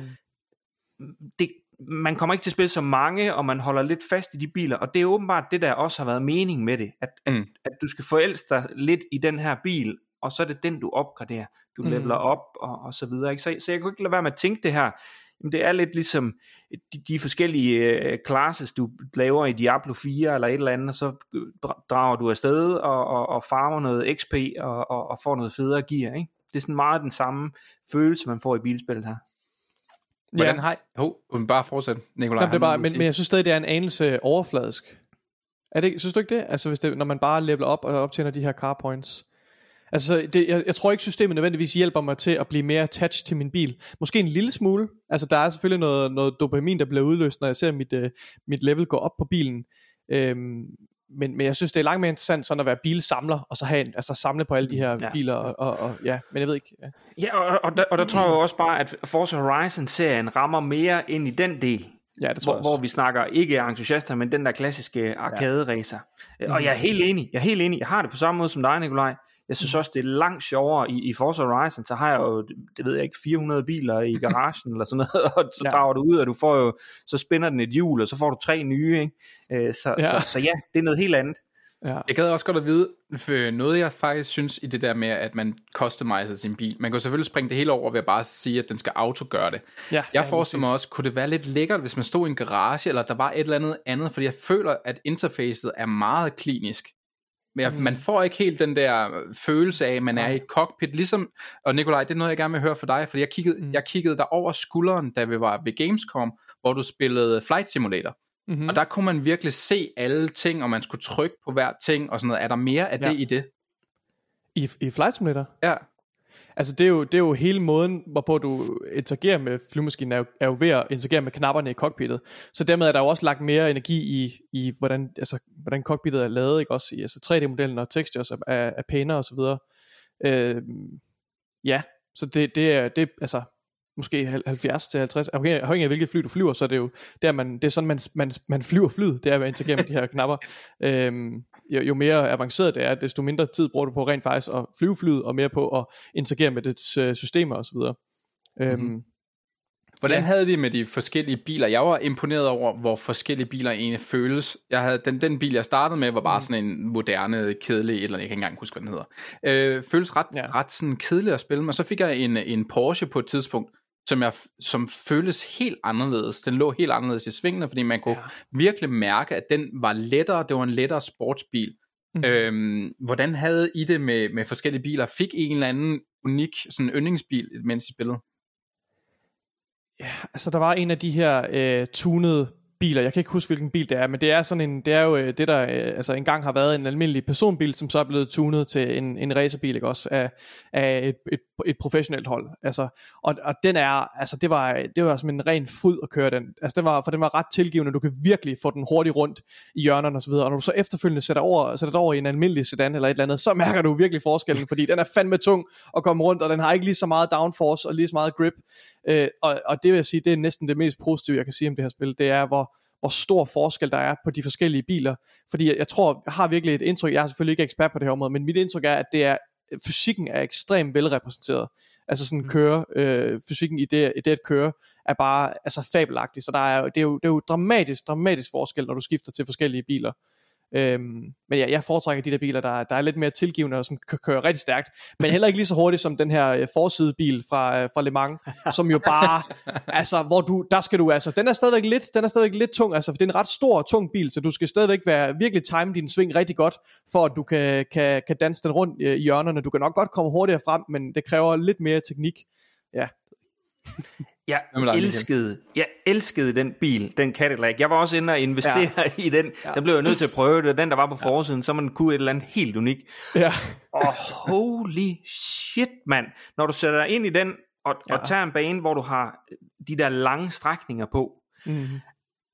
mm. det, man kommer ikke til at spille så mange, og man holder lidt fast i de biler, og det er åbenbart det, der også har været mening med det, at, mm. at, at du skal forelske dig lidt i den her bil, og så er det den, du opgraderer. Du mm. leveler op, og, og så videre. Ikke? Så, så jeg kunne ikke lade være med at tænke det her. jamen det er lidt ligesom de, de forskellige øh, classes, du laver i Diablo 4 eller et eller andet, og så drager du afsted og, og, og farmer noget XP og, og, og får noget federe gear, ikke? Det er sådan meget den samme følelse, man får i bilspillet her. Hvordan ja. har I... Oh, bare fortsæt, Nikolaj. Jamen, det er bare, men, men jeg synes stadig, det er en anelse overfladisk. Er det, synes du ikke det? Altså hvis det, når man bare leveler op og optjener de her car points. Altså det, jeg, jeg tror ikke systemet nødvendigvis hjælper mig til at blive mere attached til min bil. Måske en lille smule. Altså der er selvfølgelig noget, noget dopamin der bliver udløst Når jeg ser mit, uh, mit level gå op på bilen øhm, men, men jeg synes det er langt mere interessant sådan at være bilsamler Og så have en, altså samle på alle de her ja. biler og, og, og, ja, men jeg ved ikke ja, ja og, og, der, og der tror jeg også bare At Forza Horizon serien rammer mere ind i den del Ja, det tror hvor, hvor vi snakker ikke entusiaster, men den der klassiske arcade-racer. Ja. Og jeg er helt enig, jeg er helt enig. Jeg har det på samme måde som dig, Nikolaj. Jeg synes også, det er langt sjovere i, i Forza Horizon, så har jeg jo, det ved jeg ikke, 400 biler i garagen eller sådan noget, og så ja. drager du ud, og du får jo, så spænder den et hjul, og så får du tre nye, ikke? Øh, så, ja. Så, så ja, det er noget helt andet. Ja. Jeg gad også godt at vide, for noget jeg faktisk synes i det der med, at man customiser sin bil. Man kan selvfølgelig springe det hele over ved at bare sige, at den skal auto gøre det. Ja, jeg ja, forestiller mig også, kunne det være lidt lækkert, hvis man stod i en garage, eller der var et eller andet andet, fordi jeg føler, at interfacet er meget klinisk. Men mm. man får ikke helt den der følelse af, at man er i et cockpit, ligesom, og Nikolaj, det er noget, jeg gerne vil høre fra dig, fordi jeg kiggede, mm. jeg kiggede der over skulderen, da vi var ved Gamescom, hvor du spillede Flight Simulator. Mm-hmm. Og der kunne man virkelig se alle ting, og man skulle trykke på hver ting, og sådan noget. Er der mere af ja. det i det? I, i Flight Simulator? Ja. Altså det er, jo, det er jo hele måden, hvorpå du interagerer med flymaskinen, er jo, er jo ved at interagere med knapperne i cockpittet. Så dermed er der jo også lagt mere energi i, i hvordan, altså, hvordan cockpittet er lavet, ikke også i altså 3D-modellen og textures er, er, er pænere og så videre. Øh, ja, så det, det er, det, altså, måske 70 til 50, afhængig af hvilket fly du flyver, så er det jo der man, det er sådan man, man, man flyver flyet, det er at interagere med de her knapper. Øhm, jo, jo mere avanceret det er, desto mindre tid bruger du på rent faktisk at flyve flyet, og mere på at interagere med dets øh, systemer osv. Øhm, mm-hmm. Hvordan ja. havde de med de forskellige biler? Jeg var imponeret over, hvor forskellige biler egentlig føles. Jeg havde, den, den bil, jeg startede med, var bare mm. sådan en moderne, kedelig, eller jeg kan ikke engang huske, hvad den hedder. Øh, føles ret, ja. ret sådan kedelig at spille, men så fik jeg en, en Porsche på et tidspunkt, som, jeg, som føles helt anderledes. Den lå helt anderledes i svingene, fordi man kunne ja. virkelig mærke, at den var lettere. Det var en lettere sportsbil. Mm. Øhm, hvordan havde I det med, med forskellige biler? Fik I en eller anden unik sådan yndlingsbil, mens I spillede? Ja, altså der var en af de her øh, tunede biler. Jeg kan ikke huske, hvilken bil det er, men det er sådan en, det er jo øh, det, der øh, altså engang har været en almindelig personbil, som så er blevet tunet til en, en racerbil, ikke også, af, af et, et, et professionelt hold. Altså, og, og den er, altså det var, det var som en ren fryd at køre den. Altså det var, for den var ret tilgivende, du kan virkelig få den hurtigt rundt i hjørnerne og så videre, og når du så efterfølgende sætter, over, sætter over i en almindelig sedan eller et eller andet, så mærker du virkelig forskellen, fordi den er fandme tung at komme rundt, og den har ikke lige så meget downforce og lige så meget grip. Øh, og, og det vil jeg sige, det er næsten det mest positive, jeg kan sige om det her spil, det er, hvor, hvor stor forskel der er på de forskellige biler. Fordi jeg, jeg tror, jeg har virkelig et indtryk, jeg er selvfølgelig ikke ekspert på det her område, men mit indtryk er, at det er fysikken er ekstremt velrepræsenteret. Altså sådan mm. køre, øh, fysikken i det, i det at køre, er bare altså fabelagtig. Så der er, det, er jo, det er jo dramatisk, dramatisk forskel, når du skifter til forskellige biler. Øhm, men ja, jeg foretrækker de der biler, der, der er lidt mere tilgivende og som kan køre rigtig stærkt, men heller ikke lige så hurtigt som den her øh, forsidebil fra, øh, fra Le Mans, som jo bare, altså, hvor du, der skal du, altså, den er stadigvæk lidt, den er stadigvæk lidt tung, altså, for det er en ret stor, tung bil, så du skal stadigvæk være, virkelig time din sving rigtig godt, for at du kan, kan, kan danse den rundt øh, i hjørnerne. Du kan nok godt komme hurtigere frem, men det kræver lidt mere teknik. Ja. Jeg elskede, jeg elskede den bil, den Cadillac. Jeg var også inde og investere ja. i den. Ja. Der blev jeg nødt til at prøve det. Den, der var på forsiden, så man kunne et eller andet helt unikt. Ja. Og holy shit, mand. Når du sætter dig ind i den, og, ja. og tager en bane, hvor du har de der lange strækninger på, mm-hmm.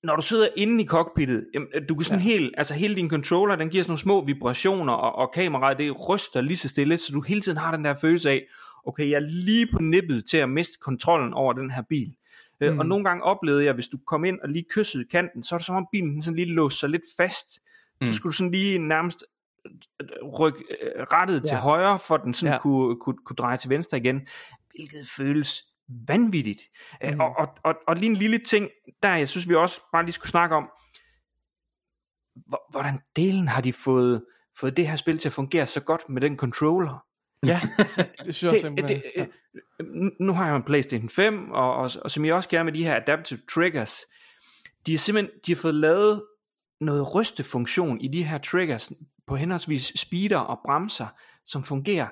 når du sidder inde i cockpittet, jamen, du kan sådan ja. helt, altså hele din controller, den giver sådan nogle små vibrationer, og, og kameraet, det ryster lige så stille, så du hele tiden har den der følelse af, okay, jeg er lige på nippet til at miste kontrollen over den her bil. Øh, mm. Og nogle gange oplevede jeg, hvis du kom ind og lige kyssede kanten, så er det som om bilen sådan lige låste sig lidt fast. Mm. Så skulle du sådan lige nærmest øh, rykke øh, rettet ja. til højre, for den sådan ja. kunne, kunne, kunne dreje til venstre igen, hvilket føles vanvittigt. Mm. Og, og, og, og lige en lille ting, der jeg synes vi også bare lige skulle snakke om, hvordan delen har de fået, fået det her spil til at fungere så godt med den controller? Ja, det synes jeg også det, det. Ja. nu- nu har jeg en PlayStation 5, og, og, og som jeg også gerne med de her adaptive triggers, de har simpelthen de har fået lavet noget rystefunktion i de her triggers på henholdsvis speeder og bremser, som fungerer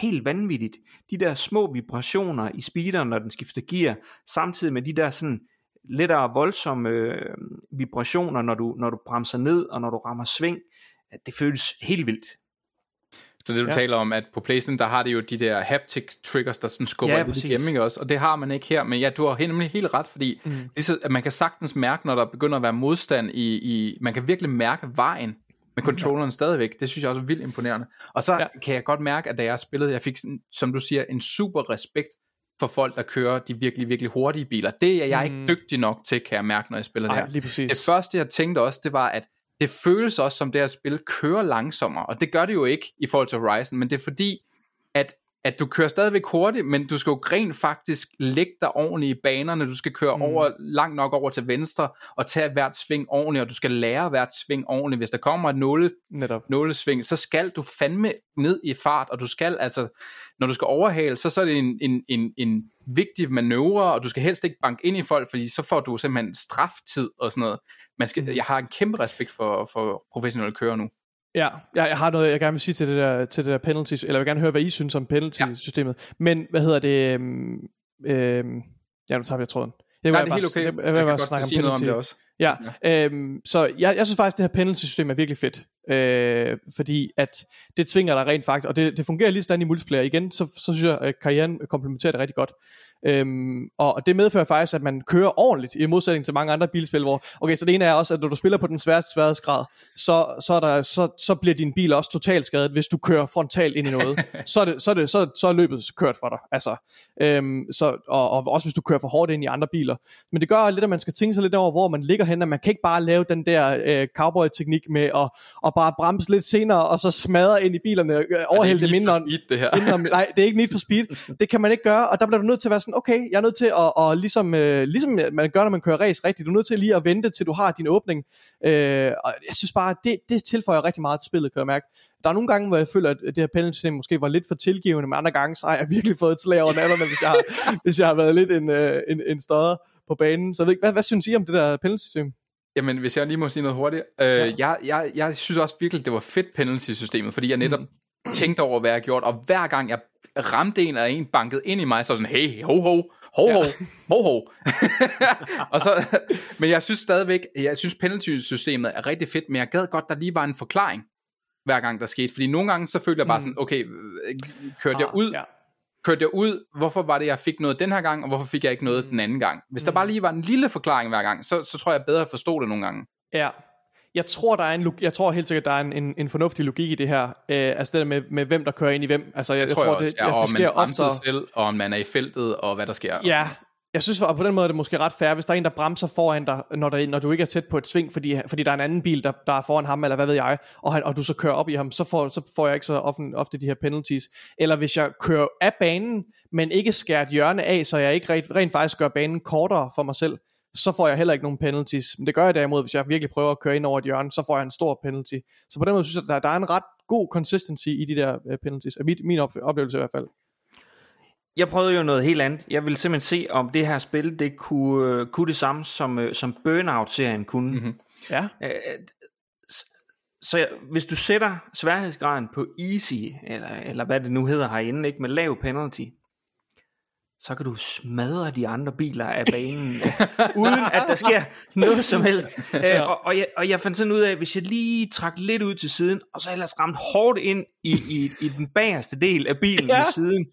helt vanvittigt. De der små vibrationer i speederen, når den skifter gear, samtidig med de der sådan lettere voldsomme øh, vibrationer, når du, når du bremser ned, og når du rammer sving, det føles helt vildt. Så det du Ja. ja. taler om, at på Playstation, der har det jo de der haptic triggers, der sådan skubber Ja, ja, lidt præcis. igennem, ikke også? Og det har man ikke her, men ja, du har helt- nemlig helt ret, fordi mm. det så, at man kan sagtens mærke, når der begynder at være modstand i, i man kan virkelig mærke vejen med controlleren stadigvæk. Det synes jeg også er vildt imponerende. Og så Ja. ja. kan jeg godt mærke, at da jeg spillede, jeg fik, som du siger, en super respekt for folk, der kører de virkelig, virkelig hurtige biler. Det er jeg mm. ikke dygtig nok til, kan jeg mærke, når jeg spiller det Ej, her. lige præcis. Det første, jeg tænkte også, det var, at det føles også som det her spil kører langsommere, og det gør det jo ikke i forhold til Horizon, men det er fordi, at, at du kører stadigvæk hurtigt, men du skal jo rent faktisk lægge dig ordentligt i banerne, du skal køre mm. over, langt nok over til venstre, og tage hvert sving ordentligt, og du skal lære hvert sving ordentligt. Hvis der kommer et nåle, Netop. nålesving, så skal du fandme ned i fart, og du skal altså, når du skal overhale, så, så er det en, en, en, en vigtig manøvre, og du skal helst ikke banke ind i folk, fordi så får du simpelthen straftid og sådan noget. Man skal, jeg har en kæmpe respekt for, for professionelle kører nu. Ja, jeg, jeg har noget, jeg gerne vil sige til det der, til det der penalty, eller jeg vil gerne høre, hvad I synes om penalty-systemet. Ja. Men, hvad hedder det, øhm, øhm, ja, nu tager jeg tråden. Jeg Nej, det er helt okay. Jeg, Jeg, jeg, kan godt snakke om noget om penalty. det også. Ja, øhm, så jeg, jeg synes faktisk, det her penalty-system er virkelig fedt. Øh, fordi at det tvinger dig rent faktisk, og det, det fungerer lige sådan i multiplayer. Igen, så, så synes jeg, at karrieren komplementerer det rigtig godt. Øhm, og det medfører faktisk, at man kører ordentligt, i modsætning til mange andre bilspil, hvor, okay, så det ene er også, at når du spiller på den sværeste sværhedsgrad, så, så, er der, så, så bliver din bil også totalt skadet, hvis du kører frontalt ind i noget. så, er det, så, er det, så, så er løbet kørt for dig. Altså, øhm, så, og, og også hvis du kører for hårdt ind i andre biler. Men det gør lidt, at man skal tænke sig lidt over, hvor man ligger hen, at man kan ikke bare lave den der øh, cowboy-teknik med at, at bare bremse lidt senere, og så smadre ind i bilerne, øh, overhælde dem indenom. Det her. Indenom, nej, det er ikke need for speed. Det kan man ikke gøre, og der bliver du nødt til at være sådan, okay, jeg er nødt til at, og ligesom, øh, ligesom man gør, når man kører race rigtigt, du er nødt til lige at vente, til du har din åbning. Øh, og jeg synes bare, det, det tilføjer rigtig meget til spillet, kan jeg mærke. Der er nogle gange, hvor jeg føler, at det her penalty-system måske var lidt for tilgivende, men andre gange, så har jeg virkelig fået et slag over nallerne, hvis jeg, har, hvis jeg har været lidt en, øh, en, en stodder på banen. Så jeg ved ikke, hvad, hvad synes I om det der penalty-system? Jamen, hvis jeg lige må sige noget hurtigt. Øh, Ja. ja. jeg, jeg, jeg synes også virkelig, det var fedt penalty-systemet, fordi jeg netop mm. tænkte over, hvad jeg gjorde, og hver gang jeg ramte en, eller en bankede ind i mig, så sådan, hey, ho, ho, ho, ho, ho, ho. og så, men jeg synes stadigvæk, jeg synes penalty-systemet er rigtig fedt, men jeg gad godt, der lige var en forklaring, hver gang der skete, fordi nogle gange så følte jeg bare Mm. sådan, okay, øh, kørte jeg ud, Ja. Kørte jeg ud, hvorfor var det, jeg fik noget den her gang, og hvorfor fik jeg ikke noget den anden gang? Hvis der bare lige var en lille forklaring hver gang, så, så tror jeg bedre at forstå det nogle gange. Ja. Jeg tror, der er en, jeg tror helt sikkert, der er en, en, en fornuftig logik i det her. Øh, altså det der med, med, hvem der kører ind i hvem. Altså, jeg, jeg tror jeg, tror, også. det, Ja, jeg, og det man sker bremser oftere. selv, og om man er i feltet, og hvad der sker. Ja, jeg synes at på den måde er det måske ret fair, hvis der er en, der bremser foran dig, når, der, når du ikke er tæt på et sving, fordi, fordi der er en anden bil, der, der er foran ham, eller hvad ved jeg, og, han, og du så kører op i ham, så får, så får jeg ikke så ofte, ofte de her penalties. Eller hvis jeg kører af banen, men ikke skærer et hjørne af, så jeg ikke rent, rent faktisk gør banen kortere for mig selv, så får jeg heller ikke nogen penalties. Men det gør jeg derimod, hvis jeg virkelig prøver at køre ind over et hjørne, så får jeg en stor penalty. Så på den måde synes jeg, at der, der er en ret god consistency i de der øh, penalties. Er mit, min op, oplevelse i hvert fald. Jeg prøvede jo noget helt andet. Jeg ville simpelthen se, om det her spil, det kunne, øh, kunne det samme, som, øh, som Burnout-serien kunne. Mm-hmm. Ja, Øh, så jeg- hvis du sætter sværhedsgraden på easy, eller, eller hvad det nu hedder herinde, ikke, med lav penalty, så kan du smadre de andre biler af banen, øh, uden at der sker noget som helst. Øh, og, og, jeg, og jeg fandt sådan ud af, at hvis jeg lige trak lidt ud til siden, og så ellers ramte hårdt ind i, i, i den bagerste del af bilen Ja. ved siden,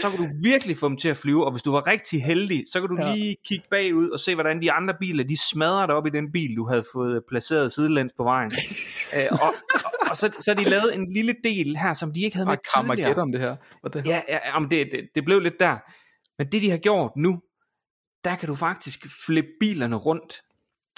så kan du virkelig få dem til at flyve, og hvis du var rigtig heldig, så kan du Ja. lige kigge bagud og se, hvordan de andre biler, de smadrer dig op i den bil, du havde fået placeret sidelæns på vejen. øh, og, og, og så, så har de lavet en lille del her, som de ikke havde med tidligere. Carmageddon, det her. What the hell? Ja, ja jamen det, det, det blev lidt der. Men det de har gjort nu, der kan du faktisk flippe bilerne rundt.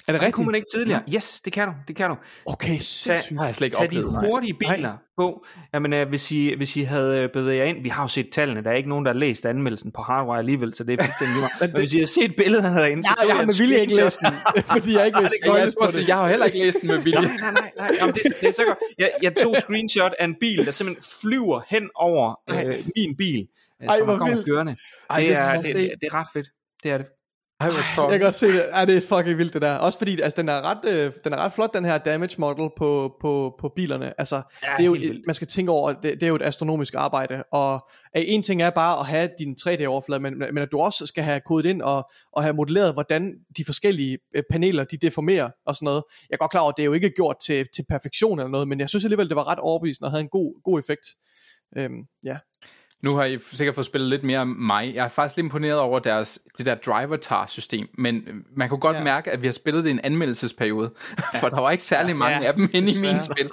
Er det det kunne rigtigt? man ikke tidligere. Yes, det kan du, det kan du. Okay, Tag, sindssygt. har jeg slet ikke tag oplevet, de nej. hurtige biler på. Jamen, øh, hvis, I, hvis I havde øh, bevæget jer ind, vi har jo set tallene, der er ikke nogen, der har læst anmeldelsen på Hardwire alligevel, så det er fuldstændig lige meget. Men hvis I havde set billederne derinde, Jeg, så jeg har med vilje ikke læst den, fordi jeg ikke vil Ja, jeg, på det. jeg har heller ikke læst den med vilje. Nej, nej, nej, nej. Jamen, det, det er så godt. Jeg, jeg tog screenshot af en bil, der simpelthen flyver hen over øh, min bil, Ej, som hvor kommer vildt. kørende. Ej, det, det er, det, det, det er ret fedt. Det er det. Ej, Jeg kan godt se det. Ja, det er fucking vildt det der. Også fordi altså, den, er ret, øh, den er ret flot, den her damage model på, på, på bilerne. Altså, Ja, det er jo, vildt. man skal tænke over, det, det er jo et astronomisk arbejde. Og øh, en ting er bare at have din 3D-overflade, men, men at du også skal have kodet ind og, og have modelleret, hvordan de forskellige øh, paneler, de deformerer og sådan noget. Jeg er godt klar over, at det er jo ikke gjort til, til perfektion eller noget, men jeg synes alligevel, det var ret overbevisende og havde en god, god effekt. Øhm, ja. Nu har I sikkert fået spillet lidt mere mig. Jeg er faktisk lidt imponeret over deres, det der driver-tar-system, men øh, man kunne godt Ja. ja. mærke, at vi har spillet det i en anmeldelsesperiode, for der var ikke særlig mange Ja, af dem inde i mine spil.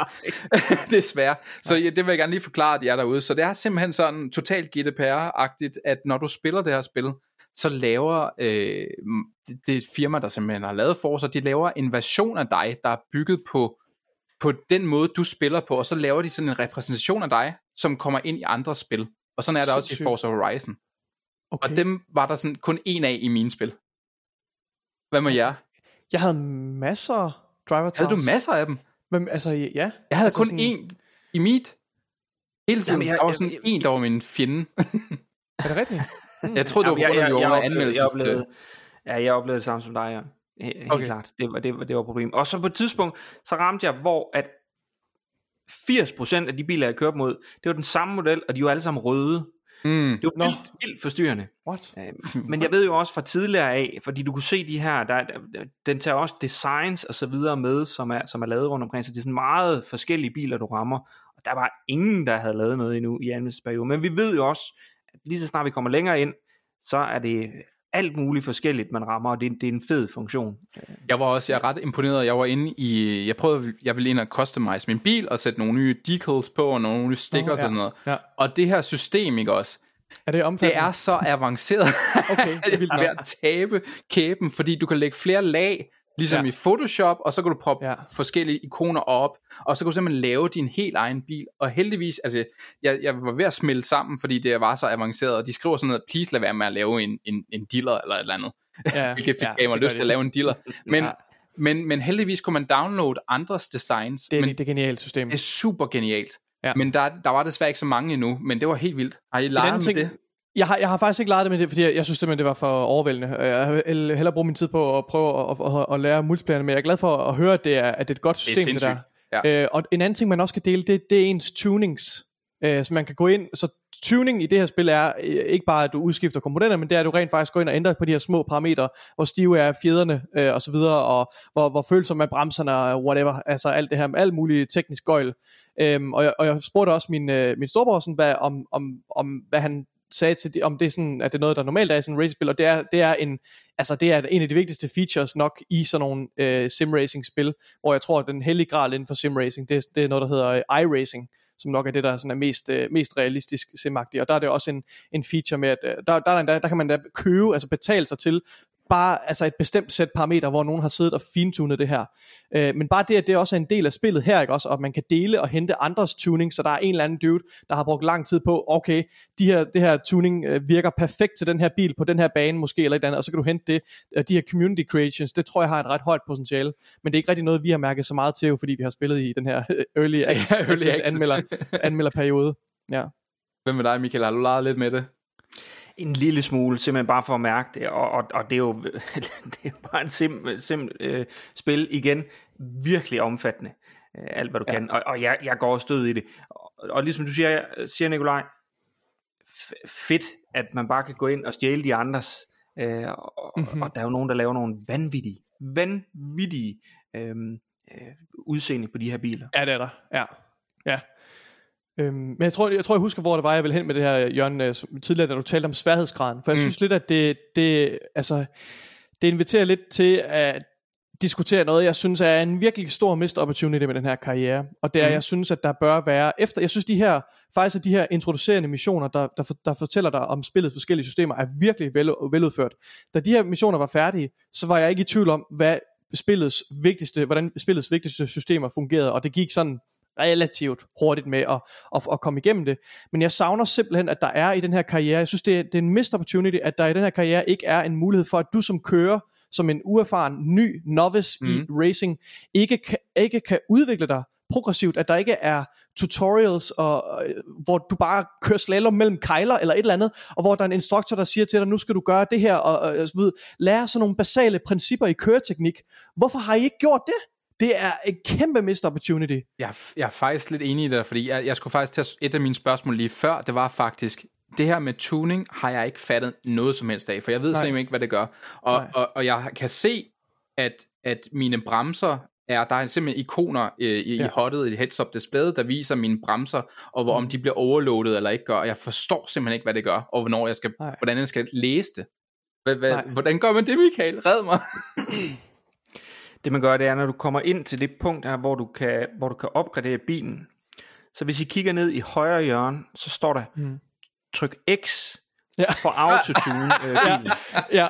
Desværre. Så ja, det vil jeg gerne lige forklare jer derude. Så det er simpelthen sådan totalt GDPR-agtigt, at når du spiller det her spil, så laver øh, det, det firma, der simpelthen har lavet Forza, de laver en version af dig, der er bygget på på den måde, du spiller på, og så laver de sådan en repræsentation af dig, som kommer ind i andre spil. Og sådan er der også i Sindssygt. Forza Horizon. Okay. Og dem var der sådan kun en af i mine spil. Hvad med jer? Jeg havde masser driver Havde du masser af dem? Men, altså, ja. Jeg havde Altså kun sådan- en i mit. Hele tiden. Jamen, jeg- der var sådan jeg- en, der var min fjende. Er det rigtigt? Jeg troede, det var på grund af, at vi var under oplevede, jeg anmeldelses... oplevede, ja, jeg oplevede det samme som dig, ja. He- Helt Okay. okay. klart. Det var, det, var, det var et problem. Og så på et tidspunkt, så ramte jeg, hvor at 80% af de biler, jeg kørte mod, det var den samme model, og de var alle sammen røde. Mm. Det var Nå. vildt, vildt forstyrrende. What? Øh, Men jeg ved jo også fra tidligere af, fordi du kunne se de her, der, der, den tager også designs og så videre med, som er, som er lavet rundt omkring, så det er sådan meget forskellige biler, du rammer. Og der var ingen, der havde lavet noget endnu i anmeldelsesperioden. Men vi ved jo også, at lige så snart vi kommer længere ind, så er det alt muligt forskelligt, man rammer, og det, er- det er en fed funktion. Jeg var også jeg er ret imponeret. Jeg var inde i... Jeg prøvede, jeg ville ind og customize min bil, og sætte nogle nye decals på, og nogle nye stickers og ja. sådan noget. Ja. Og det her system, ikke også? Er det omfattende? Det er så avanceret, Okay, det er at jeg er ved at tabe kæben, fordi du kan lægge flere lag, ligesom Ja. i Photoshop, og så kan du proppe Ja. forskellige ikoner op, og så kan du simpelthen lave din helt egen bil, og heldigvis, altså, jeg, jeg var ved at smelte sammen, fordi det var så avanceret, og de skriver sådan noget, please lad være med at lave en, en, en dealer, eller et eller andet, ja, hvilket ja, mig lyst til at lave en dealer, men, Ja. men, men heldigvis kunne man downloade andres designs, Det er, men det er et genialt system. det er super genialt, ja. men der, der var desværre ikke så mange endnu, men det var helt vildt. Har I leget med ting, det? Jeg har, jeg har faktisk ikke leget det med det, fordi jeg, jeg synes simpelthen, det var for overvældende. Jeg vil hellere bruge min tid på at prøve at, at, at, at lære multiplayerne, men jeg er glad for at høre, at det er, at det er et godt system, det, der. sindssygt. Øh, og en anden ting, man også kan dele, det, det er ens tunings. Øh, så man kan gå ind, så tuning i det her spil er øh, ikke bare, at du udskifter komponenter, men det er, at du rent faktisk går ind og ændrer på de her små parametre, hvor stive er fjederne øh, og så videre, og hvor, hvor følsomme er bremserne og whatever, altså alt det her med alt muligt teknisk gøjl. Øhm, og, jeg, og jeg spurgte også min, øh, min storebror sådan, hvad, om, om, om, hvad han sagde til om det er sådan, at det er noget, der normalt er i sådan en racing-spil, og det er, det er en, altså det er en af de vigtigste features nok i sådan nogle øh, sim-racing-spil, hvor jeg tror, at den hellige gral inden for sim-racing, det, det er noget, der hedder øh, iRacing, som nok er det, der sådan er mest, øh, mest realistisk simagtigt, og der er det også en, en feature med, at øh, der, der, der, der kan man da købe, altså betale sig til, bare altså et bestemt sæt parametre, hvor nogen har siddet og fintunet det her. Øh, men bare det, at det også er en del af spillet her, ikke også, og man kan dele og hente andres tuning, så der er en eller anden dude, der har brugt lang tid på, okay, de her, det her tuning øh, virker perfekt til den her bil på den her bane måske, eller et eller andet, og så kan du hente det. Øh, de her community creations, det tror jeg har et ret højt potentiale, men det er ikke rigtig noget, vi har mærket så meget til, jo, fordi vi har spillet i den her early access, Ja, early access access. anmelder, anmelderperiode. Ja. Hvem med dig, Michael? Har du leget lidt med det? En lille smule, simpelthen bare for at mærke det, og, og, og det, er jo, det er bare en sim, sim øh, spil igen, virkelig omfattende, øh, alt hvad du ja. kan, og, og jeg, jeg går også stød i det, og, og ligesom du siger, siger Nikolaj, fedt, at man bare kan gå ind og stjæle de andres, øh, og, mm-hmm. og der er jo nogen, der laver nogle vanvittige, vanvittige øh, øh, udseende på de her biler. Ja, det er der. Ja. ja. Øhm, men jeg tror, jeg tror, jeg husker, hvor det var, jeg ville hen med det her, Jørgen, øh, tidligere, da du talte om sværhedsgraden. For jeg mm. synes lidt, at det, det, altså, det inviterer lidt til at diskutere noget, jeg synes er en virkelig stor missed opportunity med den her karriere. Og det er, mm. jeg synes, at der bør være, efter, jeg synes, de her, faktisk er de her introducerende missioner, der, der, for- der fortæller dig om spillets forskellige systemer, er virkelig vel, veludført. Da de her missioner var færdige, så var jeg ikke i tvivl om, hvad spillets vigtigste, hvordan spillets vigtigste systemer fungerede, og det gik sådan relativt hurtigt med at, at, at komme igennem det. Men jeg savner simpelthen, at der er i den her karriere, jeg synes, det er, det er en missed opportunity, at der i den her karriere ikke er en mulighed for, at du som kører, som en uerfaren, ny novice mm. i racing, ikke kan, ikke kan udvikle dig progressivt, at der ikke er tutorials, og, øh, hvor du bare kører slalom mellem kejler eller et eller andet, og hvor der er en instruktor, der siger til dig, nu skal du gøre det her, og, og, og så videre. lære sådan nogle basale principper i køreteknik. Hvorfor har I ikke gjort det? Det er et kæmpe missed opportunity. Jeg, jeg er faktisk lidt enig i det, fordi jeg, jeg skulle faktisk tage et af mine spørgsmål lige før, det var faktisk, det her med tuning har jeg ikke fattet noget som helst af, for jeg ved Nej. simpelthen ikke, hvad det gør. Og, og, og jeg kan se, at, at mine bremser er, der er simpelthen ikoner øh, i, ja. i hottet, i heads-up displayet, der viser mine bremser, og hvor, mm. om de bliver overloadet eller ikke gør, og jeg forstår simpelthen ikke, hvad det gør, og hvornår jeg skal, hvordan jeg skal læse det. Hvordan gør man det, Michael? Red mig. Det man gør, det er, når du kommer ind til det punkt her, hvor du kan, hvor du kan opgradere bilen. Så hvis I kigger ned i højre hjørne, så står der, mm. tryk X ja. for autotune øh, bilen. ja.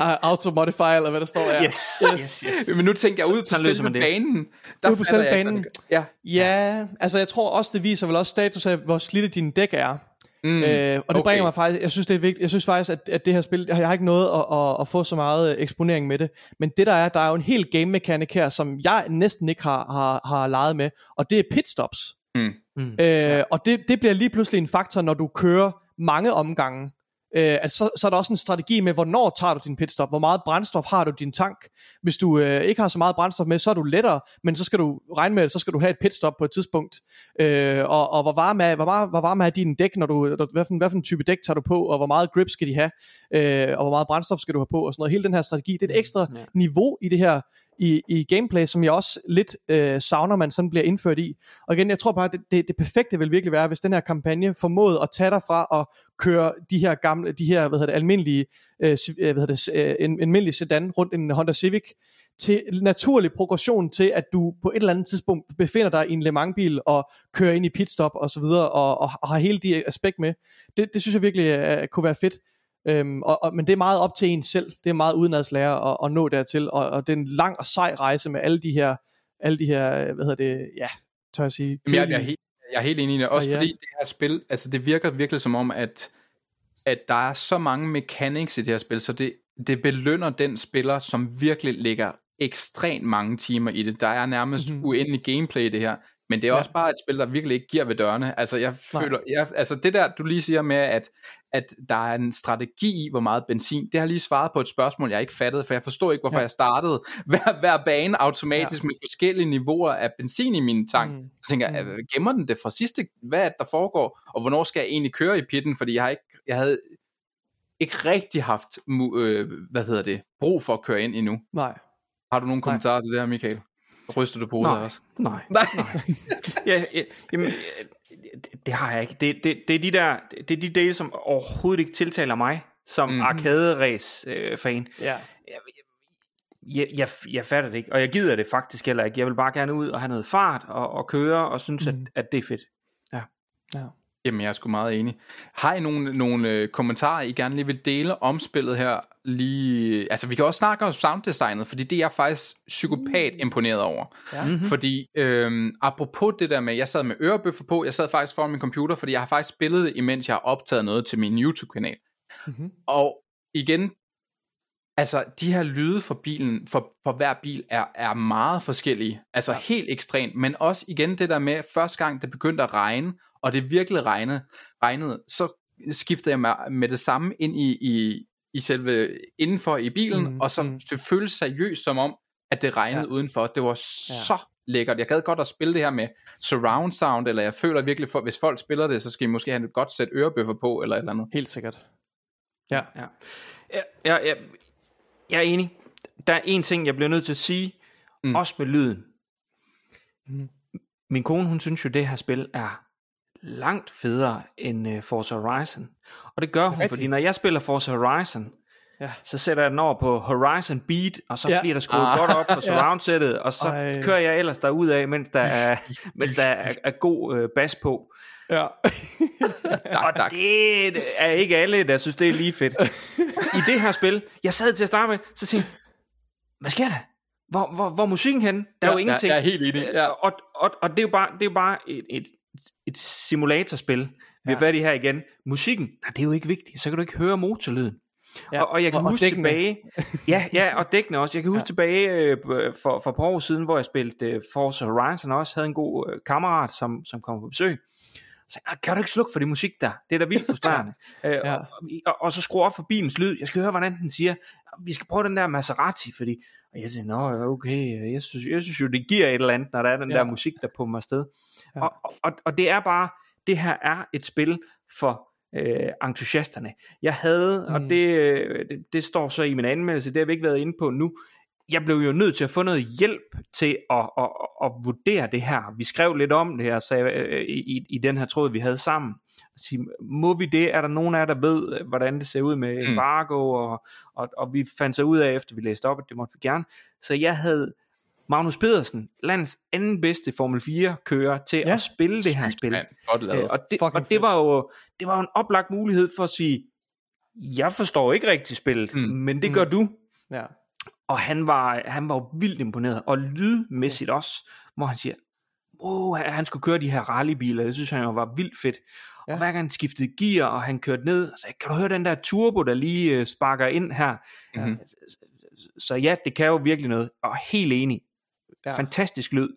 Uh, auto-modify, eller hvad der står der. Yes. yes. yes. Men nu tænker jeg ud på selve banen. Der ude på selve banen. Ja. ja, altså jeg tror også, det viser vel også status af, hvor slidte dine dæk er. Mm, øh, og det okay. bringer mig faktisk, jeg synes det er vigtigt, jeg synes faktisk, at, at det her spil, jeg har ikke noget at, at, at få så meget øh, eksponering med det, men det der er, der er jo en helt game mechanic her, som jeg næsten ikke har, har, har leget med, og det er pitstops. Mm. Mm. Øh, ja. Og det, det bliver lige pludselig en faktor, når du kører mange omgange øh, at så, så er der også en strategi med, hvornår tager du din pitstop, hvor meget brændstof har du i din tank. Hvis du øh, ikke har så meget brændstof med, så er du lettere, men så skal du regne med, så skal du have et pitstop på et tidspunkt. Øh, og, og hvor varme er, hvor, meget, hvor varme er din dæk, når du, hvad, for, hvad for en type dæk tager du på, og hvor meget grip skal de have, øh, og hvor meget brændstof skal du have på, og sådan noget. Hele den her strategi, det er et ekstra ja. niveau i det her i, i gameplay, som jeg også lidt øh, savner, man sådan bliver indført i. Og igen, jeg tror bare, det, det, det perfekte vil virkelig være, hvis den her kampagne formåede at tage dig fra at køre de her gamle, de her, hvad hedder det, almindelige, øh, øh hvad hedder det, øh, en, almindelig sedan rundt en Honda Civic, til naturlig progression til, at du på et eller andet tidspunkt befinder dig i en Le Mans-bil og kører ind i pitstop og så videre, og, og, og har hele de aspekt med. Det, det synes jeg virkelig øh, kunne være fedt. Øhm, og, og, men det er meget op til en selv. Det er meget udenadslære at, at nå dertil. Og, og det er en lang og sej rejse med alle de her, alle de her hvad hedder det, ja, tør jeg sige. Jamen, jeg, jeg, er helt, jeg er helt enig i det. Også fordi det her spil, altså det virker virkelig som om, at, at der er så mange mechanics i det her spil, så det, det belønner den spiller, som virkelig lægger ekstremt mange timer i det. Der er nærmest mm-hmm. uendelig gameplay i det her. Men det er ja. også bare et spil, der virkelig ikke giver ved dørene. Altså, jeg Nej. føler, jeg, altså det der, du lige siger med, at, at der er en strategi i, hvor meget benzin, det har lige svaret på et spørgsmål, jeg ikke fattede, for jeg forstod ikke, hvorfor ja. jeg startede hver, hver bane automatisk ja. med forskellige niveauer af benzin i min tank. Mm. Så tænker jeg, mm. gemmer den det fra sidste, hvad er det, der foregår, og hvornår skal jeg egentlig køre i pitten, fordi jeg har ikke, jeg havde ikke rigtig haft, øh, hvad hedder det, brug for at køre ind endnu. Nej. Har du nogle kommentarer Nej. til det her, Michael? Ryster du på hovedet nej, også? Nej. Nej. nej. ja, ja, jamen, det, det har jeg ikke. Det, det, det, er de der, det er de dele, som overhovedet ikke tiltaler mig, som mm. arcade-race-fan. Øh, ja. Jeg, jeg, jeg, jeg fatter det ikke, og jeg gider det faktisk heller ikke. Jeg vil bare gerne ud og have noget fart og, og køre, og synes, mm. at, at det er fedt. Ja. ja. Jamen, jeg er sgu meget enig. Har I nogle, nogle øh, kommentarer, I gerne lige vil dele om spillet her? Lige... Altså, vi kan også snakke om sounddesignet, fordi det er jeg faktisk psykopat mm. imponeret over. Ja. Mm-hmm. Fordi, øhm, apropos det der med, jeg sad med ørebøffer på, jeg sad faktisk foran min computer, fordi jeg har faktisk spillet det, imens jeg har optaget noget til min YouTube-kanal. Mm-hmm. Og igen, Altså, de her lyde for bilen, for, for hver bil, er, er meget forskellige. Altså ja. helt ekstremt. Men også igen det der med, første gang det begyndte at regne, og det virkelig regnede, regnede så skiftede jeg med, med det samme ind i, i, i selve indenfor i bilen, mm, og så mm. det føltes seriøst som om, at det regnede ja. udenfor. Det var så ja. lækkert. Jeg gad godt at spille det her med surround sound, eller jeg føler virkelig, for, hvis folk spiller det, så skal I måske have et godt sæt ørebøffer på, eller et eller andet. Helt sikkert. Ja. ja. Ja, ja, ja, jeg er enig. Der er en ting, jeg bliver nødt til at sige, mm. også med lyden. Mm. Min kone, hun synes jo, det her spil er langt federe end uh, Forza Horizon. Og det gør hun, Rigtig. fordi når jeg spiller Forza Horizon, ja. så sætter jeg den over på Horizon Beat, og så ja. bliver der skruet ah. godt op på surround-sættet, og så Ej. kører jeg ellers derud af, mens der er, mens der er, er god uh, bas på. Ja. og det er ikke alle, der synes, det er lige fedt. I det her spil, jeg sad til at starte med, så siger hvad sker der? hvor, hvor, hvor musikken henne? Der er jo ingenting. Jeg er helt enig. Ja. Og, og, og det er jo bare, det er jo bare et, et, et simulatorspil. Vi er færdige her igen. Musikken, nej, det er jo ikke vigtigt. Så kan du ikke høre motorlyden. Ja. Og, og jeg kan Og- og huske dækkene. tilbage, ja, ja, og dækkene også. Jeg kan huske ja. tilbage øh, for, for et par år siden, hvor jeg spillede øh, Forza Horizon også, havde en god øh, kammerat, som, som kom på besøg. Så sagde, "Ah, kan du ikke slukke for det musik der? Det er da vildt frustrerende. øh, Ja. og, og, og, så skrue op for bilens lyd. Jeg skal høre, hvordan den siger, vi skal prøve den der Maserati, fordi og jeg siger, nå, okay, jeg synes, jeg synes jo, det giver et eller andet, når der er den Ja. der musik, der pumper afsted. Ja. Og, og, og det er bare, det her er et spil for øh, entusiasterne. Jeg havde, mm. og det, øh, det, det står så i min anmeldelse, det har vi ikke været inde på nu, jeg blev jo nødt til at få noget hjælp til at, at, at, at vurdere det her. Vi skrev lidt om det her sagde, øh, i, i den her tråd, vi havde sammen. Sige, må vi det? Er der nogen af jer, der ved, øh, hvordan det ser ud med Mm. embargo? Og, og, og vi fandt så ud af, efter vi læste op, at det måtte vi gerne. Så jeg havde Magnus Pedersen, landets anden bedste Formel 4-kører, til Ja. at spille det her spil. Man, godt lavet. Øh, og det, Fucking og det var jo det var jo en oplagt mulighed for at sige, jeg forstår ikke rigtig spillet, mm. Mm. men det gør du. Ja. Og han var, han var jo vildt imponeret, og lydmæssigt også, hvor han siger, wow, han, skulle køre de her rallybiler, det synes han jo var vildt fedt. Ja. Og hver gang han skiftede gear, og han kørte ned, og sagde, kan du høre den der turbo, der lige øh, sparker ind her? Mhm. Så ja, det kan jo virkelig noget, og helt enig. Ja. Fantastisk lyd.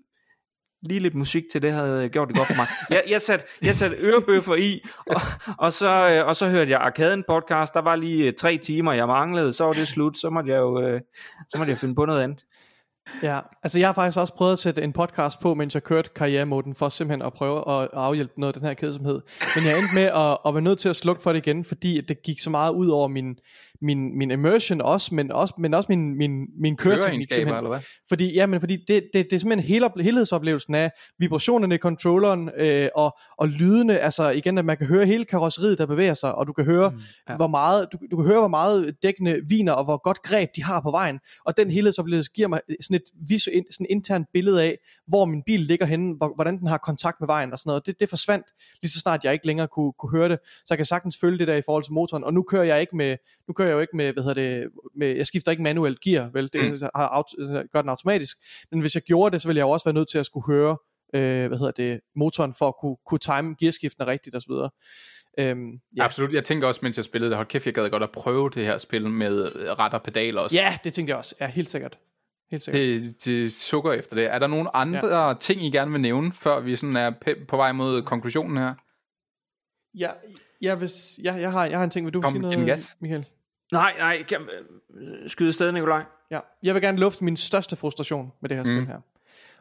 Lige lidt musik til det havde øh, gjort det godt for mig. Jeg, jeg satte jeg sat ørebøffer i, og, og, så, øh, og så hørte jeg Arkaden podcast. Der var lige øh, tre timer, jeg manglede. Så var det slut. Så måtte jeg jo så måtte jeg finde på noget andet. Ja, altså jeg har faktisk også prøvet at sætte en podcast på, mens jeg kørte karrieremoden, for simpelthen at prøve at afhjælpe noget af den her kedsomhed. Men jeg endte med at, at være nødt til at slukke for det igen, fordi det gik så meget ud over min, min, min immersion også, men også, men også min, min, min køreteknik simpelthen. eller hvad? Fordi, ja, men fordi det, det, det er simpelthen hele, helhedsoplevelsen af vibrationerne i controlleren, øh, og, og lydene, altså igen, at man kan høre hele karosseriet, der bevæger sig, og du kan høre, mm, ja. hvor meget, du, du kan høre, hvor meget dækkene viner, og hvor godt greb de har på vejen, og den helhedsoplevelse giver mig sådan et visuelt, sådan internt billede af, hvor min bil ligger henne, hvor, hvordan den har kontakt med vejen og sådan noget. Det, det forsvandt lige så snart jeg ikke længere kunne, kunne høre det, så jeg kan sagtens følge det der i forhold til motoren, og nu kører jeg ikke med, nu kører jeg jo ikke med, hvad hedder det, med, jeg skifter ikke manuelt gear, vel, det Mm. har auto, gør den automatisk, men hvis jeg gjorde det, så ville jeg jo også være nødt til at skulle høre, øh, hvad hedder det, motoren for at kunne, kunne time gearskiftene rigtigt og så videre. Øhm, Ja. ja. Absolut. Jeg tænker også, mens jeg spillede det, hold kæft, jeg gad godt at prøve det her spil med øh, ret og pedaler også. ja, det tænkte jeg også. Ja, helt sikkert. Helt sikkert. Det, det sukker efter det. Er der nogle andre ja. ting, I gerne vil nævne, før vi sådan er på vej mod konklusionen her? Ja, jeg, hvis, jeg, jeg, har, jeg har en ting, vil du Kom, sige noget, gas. Michael? Nej, nej, kan, øh, skyde afsted, Nikolaj. Ja, jeg vil gerne lufte min største frustration med det her Mm. spil her.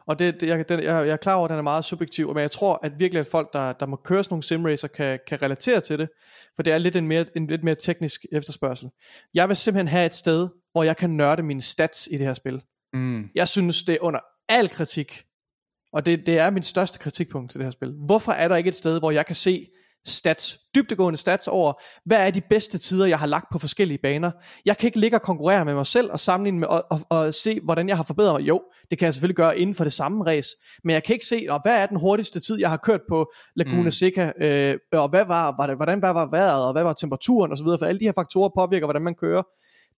Og det, det, jeg, den, jeg, jeg er klar over, at den er meget subjektiv, men jeg tror, at virkelig, at folk, der, der må køre sådan nogle simracer, kan, kan relatere til det, for det er lidt en, mere, en lidt mere teknisk efterspørgsel. Jeg vil simpelthen have et sted, hvor jeg kan nørde mine stats i det her spil. Mm. Jeg synes, det er under al kritik, og det, det er min største kritikpunkt til det her spil. Hvorfor er der ikke et sted, hvor jeg kan se stats, dybdegående stats over, hvad er de bedste tider, jeg har lagt på forskellige baner. Jeg kan ikke ligge og konkurrere med mig selv og sammenligne med og, og, og se, hvordan jeg har forbedret mig. Jo, det kan jeg selvfølgelig gøre inden for det samme race, men jeg kan ikke se, og hvad er den hurtigste tid, jeg har kørt på Laguna Mm. Seca, øh, og hvad var, var det, hvordan hvad var vejret, og hvad var temperaturen osv., for alle de her faktorer påvirker, hvordan man kører.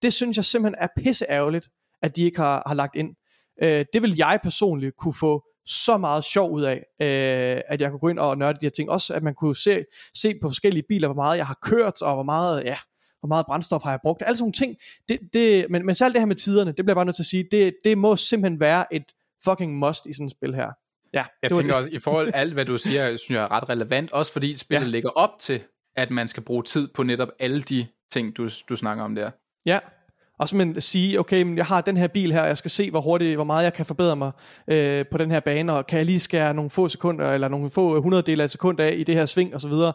Det synes jeg simpelthen er pisseærgerligt, at de ikke har, har lagt ind. Øh, det vil jeg personligt kunne få så meget sjov ud af, øh, at jeg kunne gå ind og nørde de her ting. Også at man kunne se, se på forskellige biler, hvor meget jeg har kørt, og hvor meget, ja, hvor meget brændstof har jeg brugt. Alle sådan nogle ting. Det, det, men, men selv det her med tiderne, det bliver jeg bare nødt til at sige, det, det må simpelthen være et fucking must i sådan et spil her. Ja, Jeg tænker det. også, i forhold til alt, hvad du siger, synes jeg er ret relevant, også fordi spillet ja. Lægger op til, at man skal bruge tid på netop alle de ting, du, du snakker om der. Ja, og simpelthen at sige, okay, men jeg har den her bil her, jeg skal se, hvor hurtigt, hvor meget jeg kan forbedre mig øh, på den her bane, og kan jeg lige skære nogle få sekunder, eller nogle få hundreddele af et sekund af i det her sving, og så videre.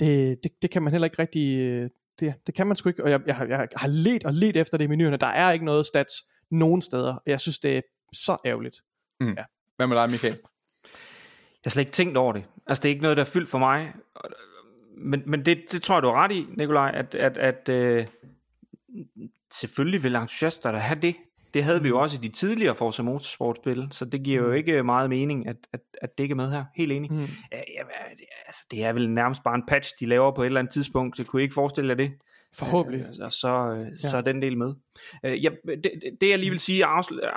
Det, det, det kan man heller ikke rigtig, øh, det, det kan man sgu ikke, og jeg, jeg, har, jeg har let og let efter det i menuerne, der er ikke noget stats nogen steder, jeg synes, det er så ærgerligt. Hvad med dig, Michael? Jeg har slet ikke tænkt over det. Altså, det er ikke noget, der er fyldt for mig. Men, men det, det tror jeg, du har ret i, Nikolaj, at, at, at øh, selvfølgelig vil entusiaster der have det. Det havde vi jo også i de tidligere Forza Motorsport-spil, så det giver jo ikke meget mening, at, at, at det ikke er med her. Helt enig. Mm. Ja, ja, det- altså, det er vel nærmest bare en patch, de laver på et eller andet tidspunkt, så kunne I ikke forestille jer det? Forhåbentlig. Øh, og så, øh, ja. så er den del med. Øh, ja, det, det jeg lige vil sige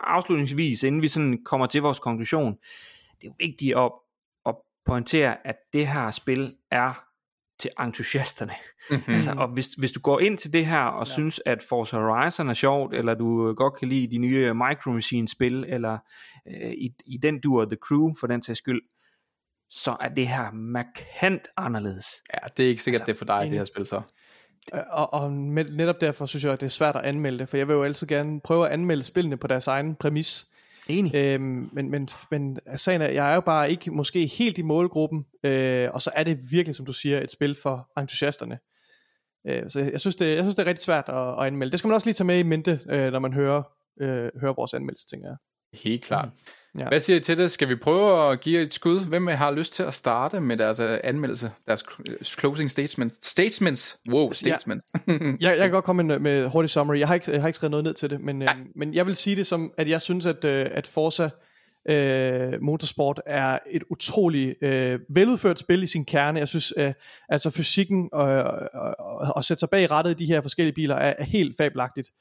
afslutningsvis, inden vi sådan kommer til vores konklusion, det er jo vigtigt at, at pointere, at det her spil er til entusiasterne. Mm-hmm. Altså, og hvis, hvis du går ind til det her og ja. synes, at Forza Horizon er sjovt, eller du godt kan lide de nye Micro Machine spil, eller øh, i, i den duer The Crew for den sags skyld, så er det her markant anderledes. Ja, det er ikke sikkert, altså, det er for dig, en... det her spil så. Og, og netop derfor synes jeg, at det er svært at anmelde det, for jeg vil jo altid gerne prøve at anmelde spillene på deres egen præmis. Enig. Øhm, men, men, men sagen er, jeg er jo bare ikke måske helt i målgruppen, øh, og så er det virkelig, som du siger, et spil for entusiasterne. Øh, så jeg synes, det, jeg synes, det er rigtig svært at, at anmelde. Det skal man også lige tage med i mente, øh, når man hører, øh, hører vores anmeldelse, tænker jeg. Helt klart. Mm. Ja. Hvad siger I til det? Skal vi prøve at give et skud? Hvem har lyst til at starte med deres uh, anmeldelse? Deres closing statement? Statements? Wow, statements. Ja. jeg, jeg kan godt komme med, med hurtig summary. Jeg har, ikke, jeg har ikke skrevet noget ned til det, men, øh, men jeg vil sige det som, at jeg synes, at, øh, at Forza øh, Motorsport er et utroligt øh, veludført spil i sin kerne. Jeg synes, øh, altså fysikken og, og, og, og sætte sig bag rattet i de her forskellige biler er, er helt fabelagtigt.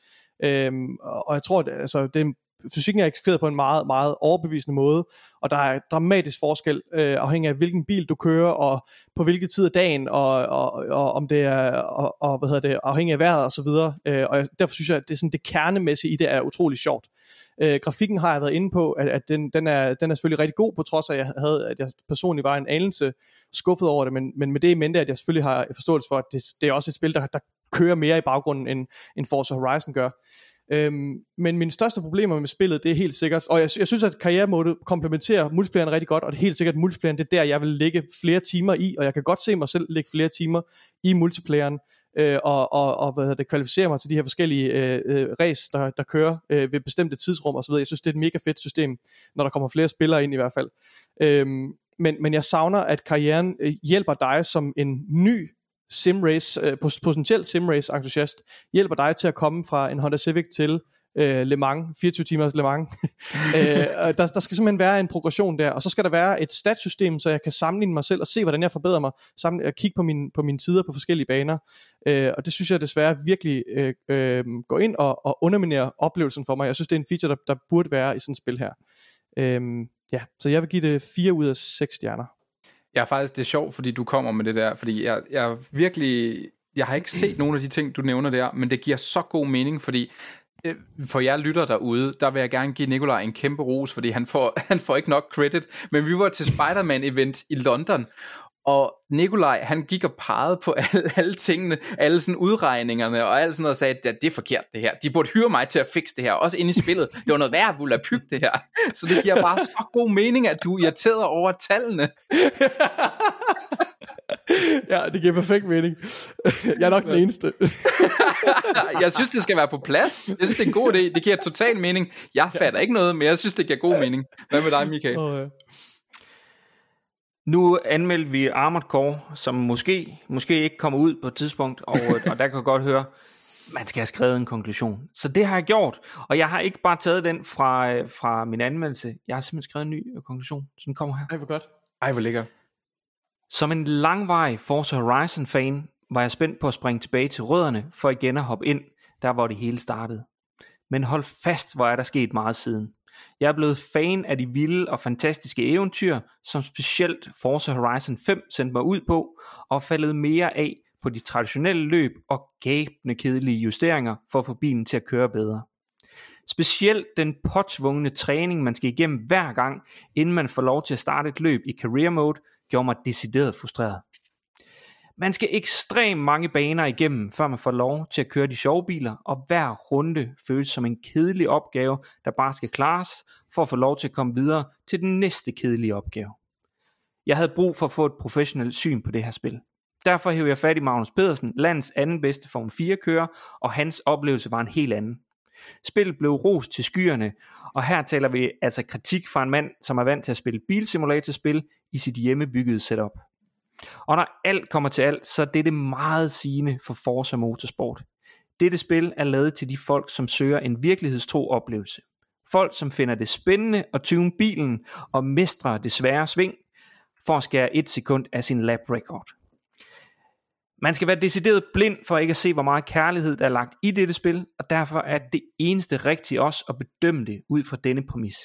Øhm, og jeg tror, at altså, det fysikken er eksekveret på en meget, meget overbevisende måde, og der er dramatisk forskel, øh, afhængig af hvilken bil du kører, og på hvilken tid af dagen, og, og, og om det er, og, og, hvad hedder det, afhængig af vejret og så videre, øh, og derfor synes jeg, at det, sådan, det kernemæssige i det er utrolig sjovt. Øh, grafikken har jeg været inde på, at, at den, den, er, den er selvfølgelig rigtig god, på trods af, at jeg, havde, at jeg personligt var en anelse skuffet over det, men, men med det i mente, at jeg selvfølgelig har forståelse for, at det, det er også et spil, der, der kører mere i baggrunden, end, end Forza Horizon gør. Øhm, men mine største problemer med spillet, det er helt sikkert, og jeg, jeg synes, at karrieremodet komplementerer multiplayeren rigtig godt, og det er helt sikkert, at multiplayeren, det er der, jeg vil lægge flere timer i, og jeg kan godt se mig selv lægge flere timer i multiplayeren, øh, og, og, og hvad det, kvalificere mig til de her forskellige øh, øh, race, der, der kører øh, ved bestemte tidsrum osv. Jeg synes, det er et mega fedt system, når der kommer flere spillere ind i hvert fald. Øhm, men, men jeg savner, at karrieren øh, hjælper dig som en ny simrace, øh, potentielt simrace entusiast, hjælper dig til at komme fra en Honda Civic til øh, Le Mans, 24 timers Le Mans. øh, der, der skal simpelthen være en progression der, og så skal der være et statssystem, så jeg kan sammenligne mig selv og se, hvordan jeg forbedrer mig, sammen, og kigge på, min, på mine tider på forskellige baner. Øh, og det synes jeg desværre virkelig øh, øh, går ind og, og underminerer oplevelsen for mig. Jeg synes, det er en feature, der, der burde være i sådan et spil her. Øh, ja, så jeg vil give det 4 ud af 6 stjerner. Jeg er faktisk, det er sjovt, fordi du kommer med det der, fordi jeg, jeg virkelig, jeg har ikke set nogen af de ting, du nævner der, men det giver så god mening, fordi øh, for jeg lytter derude, der vil jeg gerne give Nikolaj en kæmpe ros, fordi han får, han får ikke nok credit, men vi var til Spider-Man event i London, og Nikolaj, han gik og pegede på alle, alle tingene, alle sådan udregningerne og alt sådan noget, og sagde, at det er forkert det her. De burde hyre mig til at fikse det her, også inde i spillet. Det var noget værd at pyg det her. Så det giver bare så god mening, at du er irriteret over tallene. ja, det giver perfekt mening. Jeg er nok den eneste. jeg synes, det skal være på plads. Jeg synes, det er en god idé. Det giver total mening. Jeg fatter ikke noget, men jeg synes, det giver god mening. Hvad med dig, Michael? Oh, ja. Nu anmeldte vi Armored Core, som måske, måske ikke kommer ud på et tidspunkt, og, og der kan jeg godt høre, man skal have skrevet en konklusion. Så det har jeg gjort, og jeg har ikke bare taget den fra, fra min anmeldelse, jeg har simpelthen skrevet en ny konklusion, så den kommer her. Ej, hvor godt. Ej, hvor lækker. Som en langvarig Forza Horizon-fan, var jeg spændt på at springe tilbage til rødderne, for igen at hoppe ind, der hvor det hele startede. Men hold fast, hvor er der sket meget siden. Jeg er blevet fan af de vilde og fantastiske eventyr, som specielt Forza Horizon 5 sendte mig ud på, og faldet mere af på de traditionelle løb og gabende kedelige justeringer for at få bilen til at køre bedre. Specielt den påtvungne træning, man skal igennem hver gang, inden man får lov til at starte et løb i career mode, gjorde mig decideret frustreret. Man skal ekstremt mange baner igennem, før man får lov til at køre de sjove biler, og hver runde føles som en kedelig opgave, der bare skal klares, for at få lov til at komme videre til den næste kedelige opgave. Jeg havde brug for at få et professionelt syn på det her spil. Derfor hævde jeg fat i Magnus Pedersen, landets anden bedste Form 4 kører, og hans oplevelse var en helt anden. Spillet blev rost til skyerne, og her taler vi altså kritik fra en mand, som er vant til at spille bilsimulatorspil i sit hjemmebyggede setup. Og når alt kommer til alt, så er det det meget sigende for Forza Motorsport. Dette spil er lavet til de folk, som søger en virkelighedstro oplevelse. Folk, som finder det spændende at tune bilen og mestre det svære sving, for at skære et sekund af sin lap record. Man skal være decideret blind for ikke at se, hvor meget kærlighed der er lagt i dette spil, og derfor er det eneste rigtige også at bedømme det ud fra denne præmis.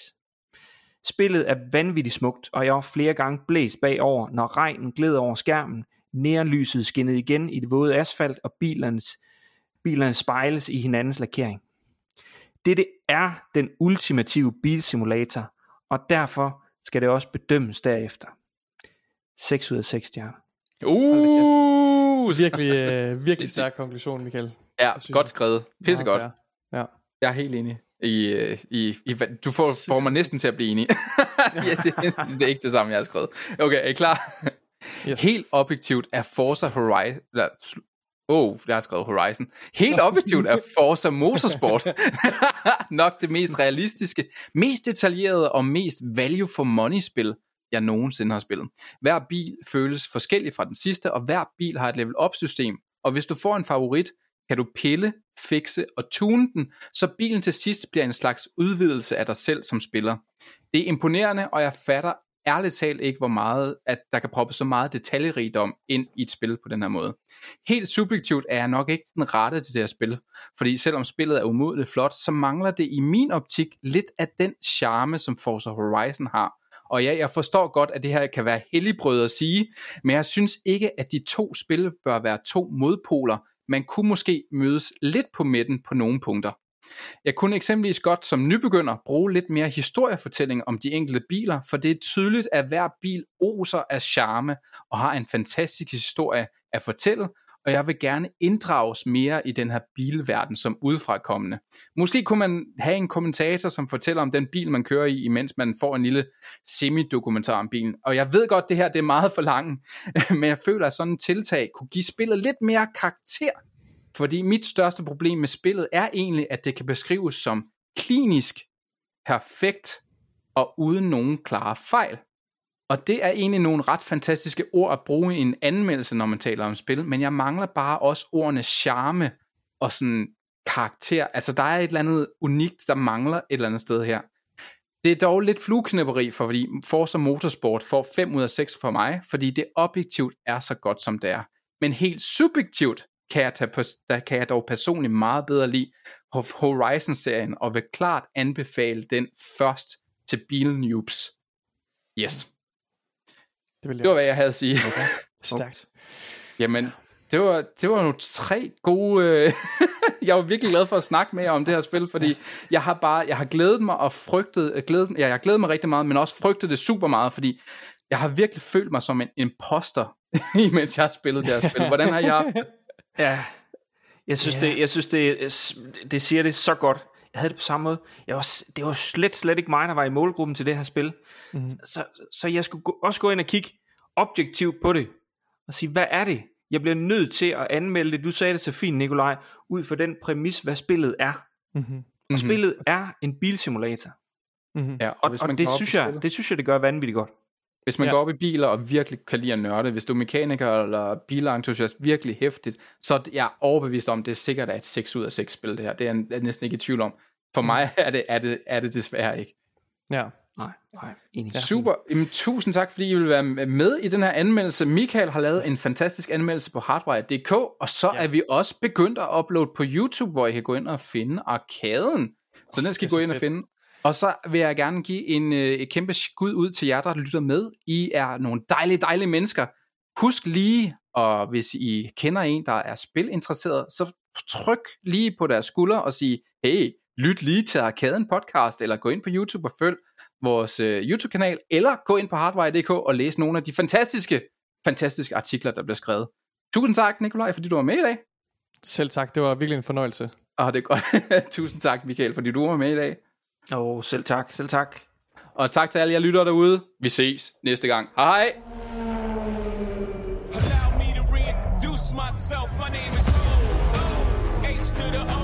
Spillet er vanvittigt smukt, og jeg har flere gange blæst bagover, når regnen gled over skærmen, neonlyset skinnede igen i det våde asfalt, og bilernes, bilerne spejles i hinandens lakering. Dette er den ultimative bilsimulator, og derfor skal det også bedømmes derefter. 6 ud af 6 stjerner. Uh, Virkelig, øh, virkelig stærk konklusion, Michael. Ja, godt skrevet. Pisse godt. Meget fair. Ja. Jeg er helt enig. I, øh, i, i, hvad- du får, får mig næsten til at blive enig. ja, det, det er ikke det samme, jeg har skrevet. Okay, er I klar? Yes. Helt objektivt er Forza Horizon... Eller, oh, jeg har skrevet Horizon. Helt objektivt er Forza Motorsport nok det mest realistiske, mest detaljerede og mest value for money spil, jeg nogensinde har spillet. Hver bil føles forskellig fra den sidste, og hver bil har et level up system. Og hvis du får en favorit, kan du pille, fikse og tune den, så bilen til sidst bliver en slags udvidelse af dig selv som spiller. Det er imponerende, og jeg fatter ærligt talt ikke, hvor meget, at der kan proppe så meget detaljerigdom ind i et spil på den her måde. Helt subjektivt er jeg nok ikke den rette til det her spil, fordi selvom spillet er umådeligt flot, så mangler det i min optik lidt af den charme, som Forza Horizon har. Og ja, jeg forstår godt, at det her kan være helligbrød at sige, men jeg synes ikke, at de to spil bør være to modpoler. Man kunne måske mødes lidt på midten på nogle punkter. Jeg kunne eksempelvis godt som nybegynder bruge lidt mere historiefortælling om de enkelte biler, for det er tydeligt, at hver bil oser af charme og har en fantastisk historie at fortælle, og jeg vil gerne inddrages mere i den her bilverden som udefrakommende. Måske kunne man have en kommentator, som fortæller om den bil, man kører i, imens man får en lille semi-dokumentar om bilen. Og jeg ved godt, det her det er meget for langt, men jeg føler, at sådan en tiltag kunne give spillet lidt mere karakter. Fordi mit største problem med spillet er egentlig, at det kan beskrives som klinisk, perfekt og uden nogen klare fejl. Og det er egentlig nogle ret fantastiske ord at bruge i en anmeldelse, når man taler om spil, men jeg mangler bare også ordene charme og sådan karakter. Altså der er et eller andet unikt, der mangler et eller andet sted her. Det er dog lidt flueknæpperi, for fordi Forza Motorsport får 5 ud af 6 for mig, fordi det objektivt er så godt som det er. Men helt subjektivt kan jeg, tage, der kan jeg dog personligt meget bedre lide Horizon-serien, og vil klart anbefale den først til bilnoobs. Yes. Det, vil jeg Det var, hvad jeg havde at sige. Okay. Stærkt. Jamen, det var, det var nogle tre gode... Øh, jeg var virkelig glad for at snakke med jer om det her spil, fordi jeg har bare, jeg har glædet mig og frygtet, øh, glædet, ja, jeg har glædet mig rigtig meget, men også frygtet det super meget, fordi jeg har virkelig følt mig som en imposter, imens jeg har spillet det her spil. Hvordan har jeg haft? Ja, jeg synes, Ja. det, jeg synes det, det siger det så godt. Jeg havde det på samme måde. Jeg var, det var slet, slet ikke mig, der var i målgruppen til det her spil. Mhm. Mm. Så, så jeg skulle gå, også gå ind og kigge objektivt på det. Og sige, hvad er det? Jeg bliver nødt til at anmelde det. Du sagde det så fint, Nikolaj. Ud fra den præmis, hvad spillet er. Mm-hmm. Og mm-hmm. spillet er en bilsimulator. Mm-hmm. Ja, Og, og går det, synes jeg, det synes jeg, det gør vanvittigt godt. Hvis man Ja. går op i biler og virkelig kan lide at nørde, hvis du er mekaniker eller bilentusiast virkelig hæftigt, så er jeg overbevist om, det er sikkert er et 6 ud af 6 spil det her. Det er jeg jeg næsten ikke i tvivl om. For mig er det, er det, er det desværre ikke. Ja. Nej, nej, enig. Super. Jamen, tusind tak, fordi I vil være med i den her anmeldelse. Michael har lavet en fantastisk anmeldelse på hardwire.dk, og så ja. er vi også begyndt at uploade på YouTube, hvor I kan gå ind og finde arkaden. Så den skal I gå ind og fedt. finde. Og så vil jeg gerne give en, øh, et kæmpe skud ud til jer, der lytter med. I er nogle dejlige, dejlige mennesker. Husk lige, og hvis I kender en, der er spilinteresseret, så tryk lige på deres skulder og sige, hey, lyt lige til Arkaden podcast, eller gå ind på YouTube og følg vores øh, YouTube-kanal, eller gå ind på hardwire.dk og læse nogle af de fantastiske, fantastiske artikler, der bliver skrevet. Tusind tak, Nikolaj, fordi du var med i dag. Selv tak, det var virkelig en fornøjelse. Og det er godt. Tusind tak, Michael, fordi du var med i dag. Og selv tak, selv tak. Og tak til alle jer lyttere derude. Vi ses næste gang. Hej! Reintroduce myself. My name is Ho, H to the O.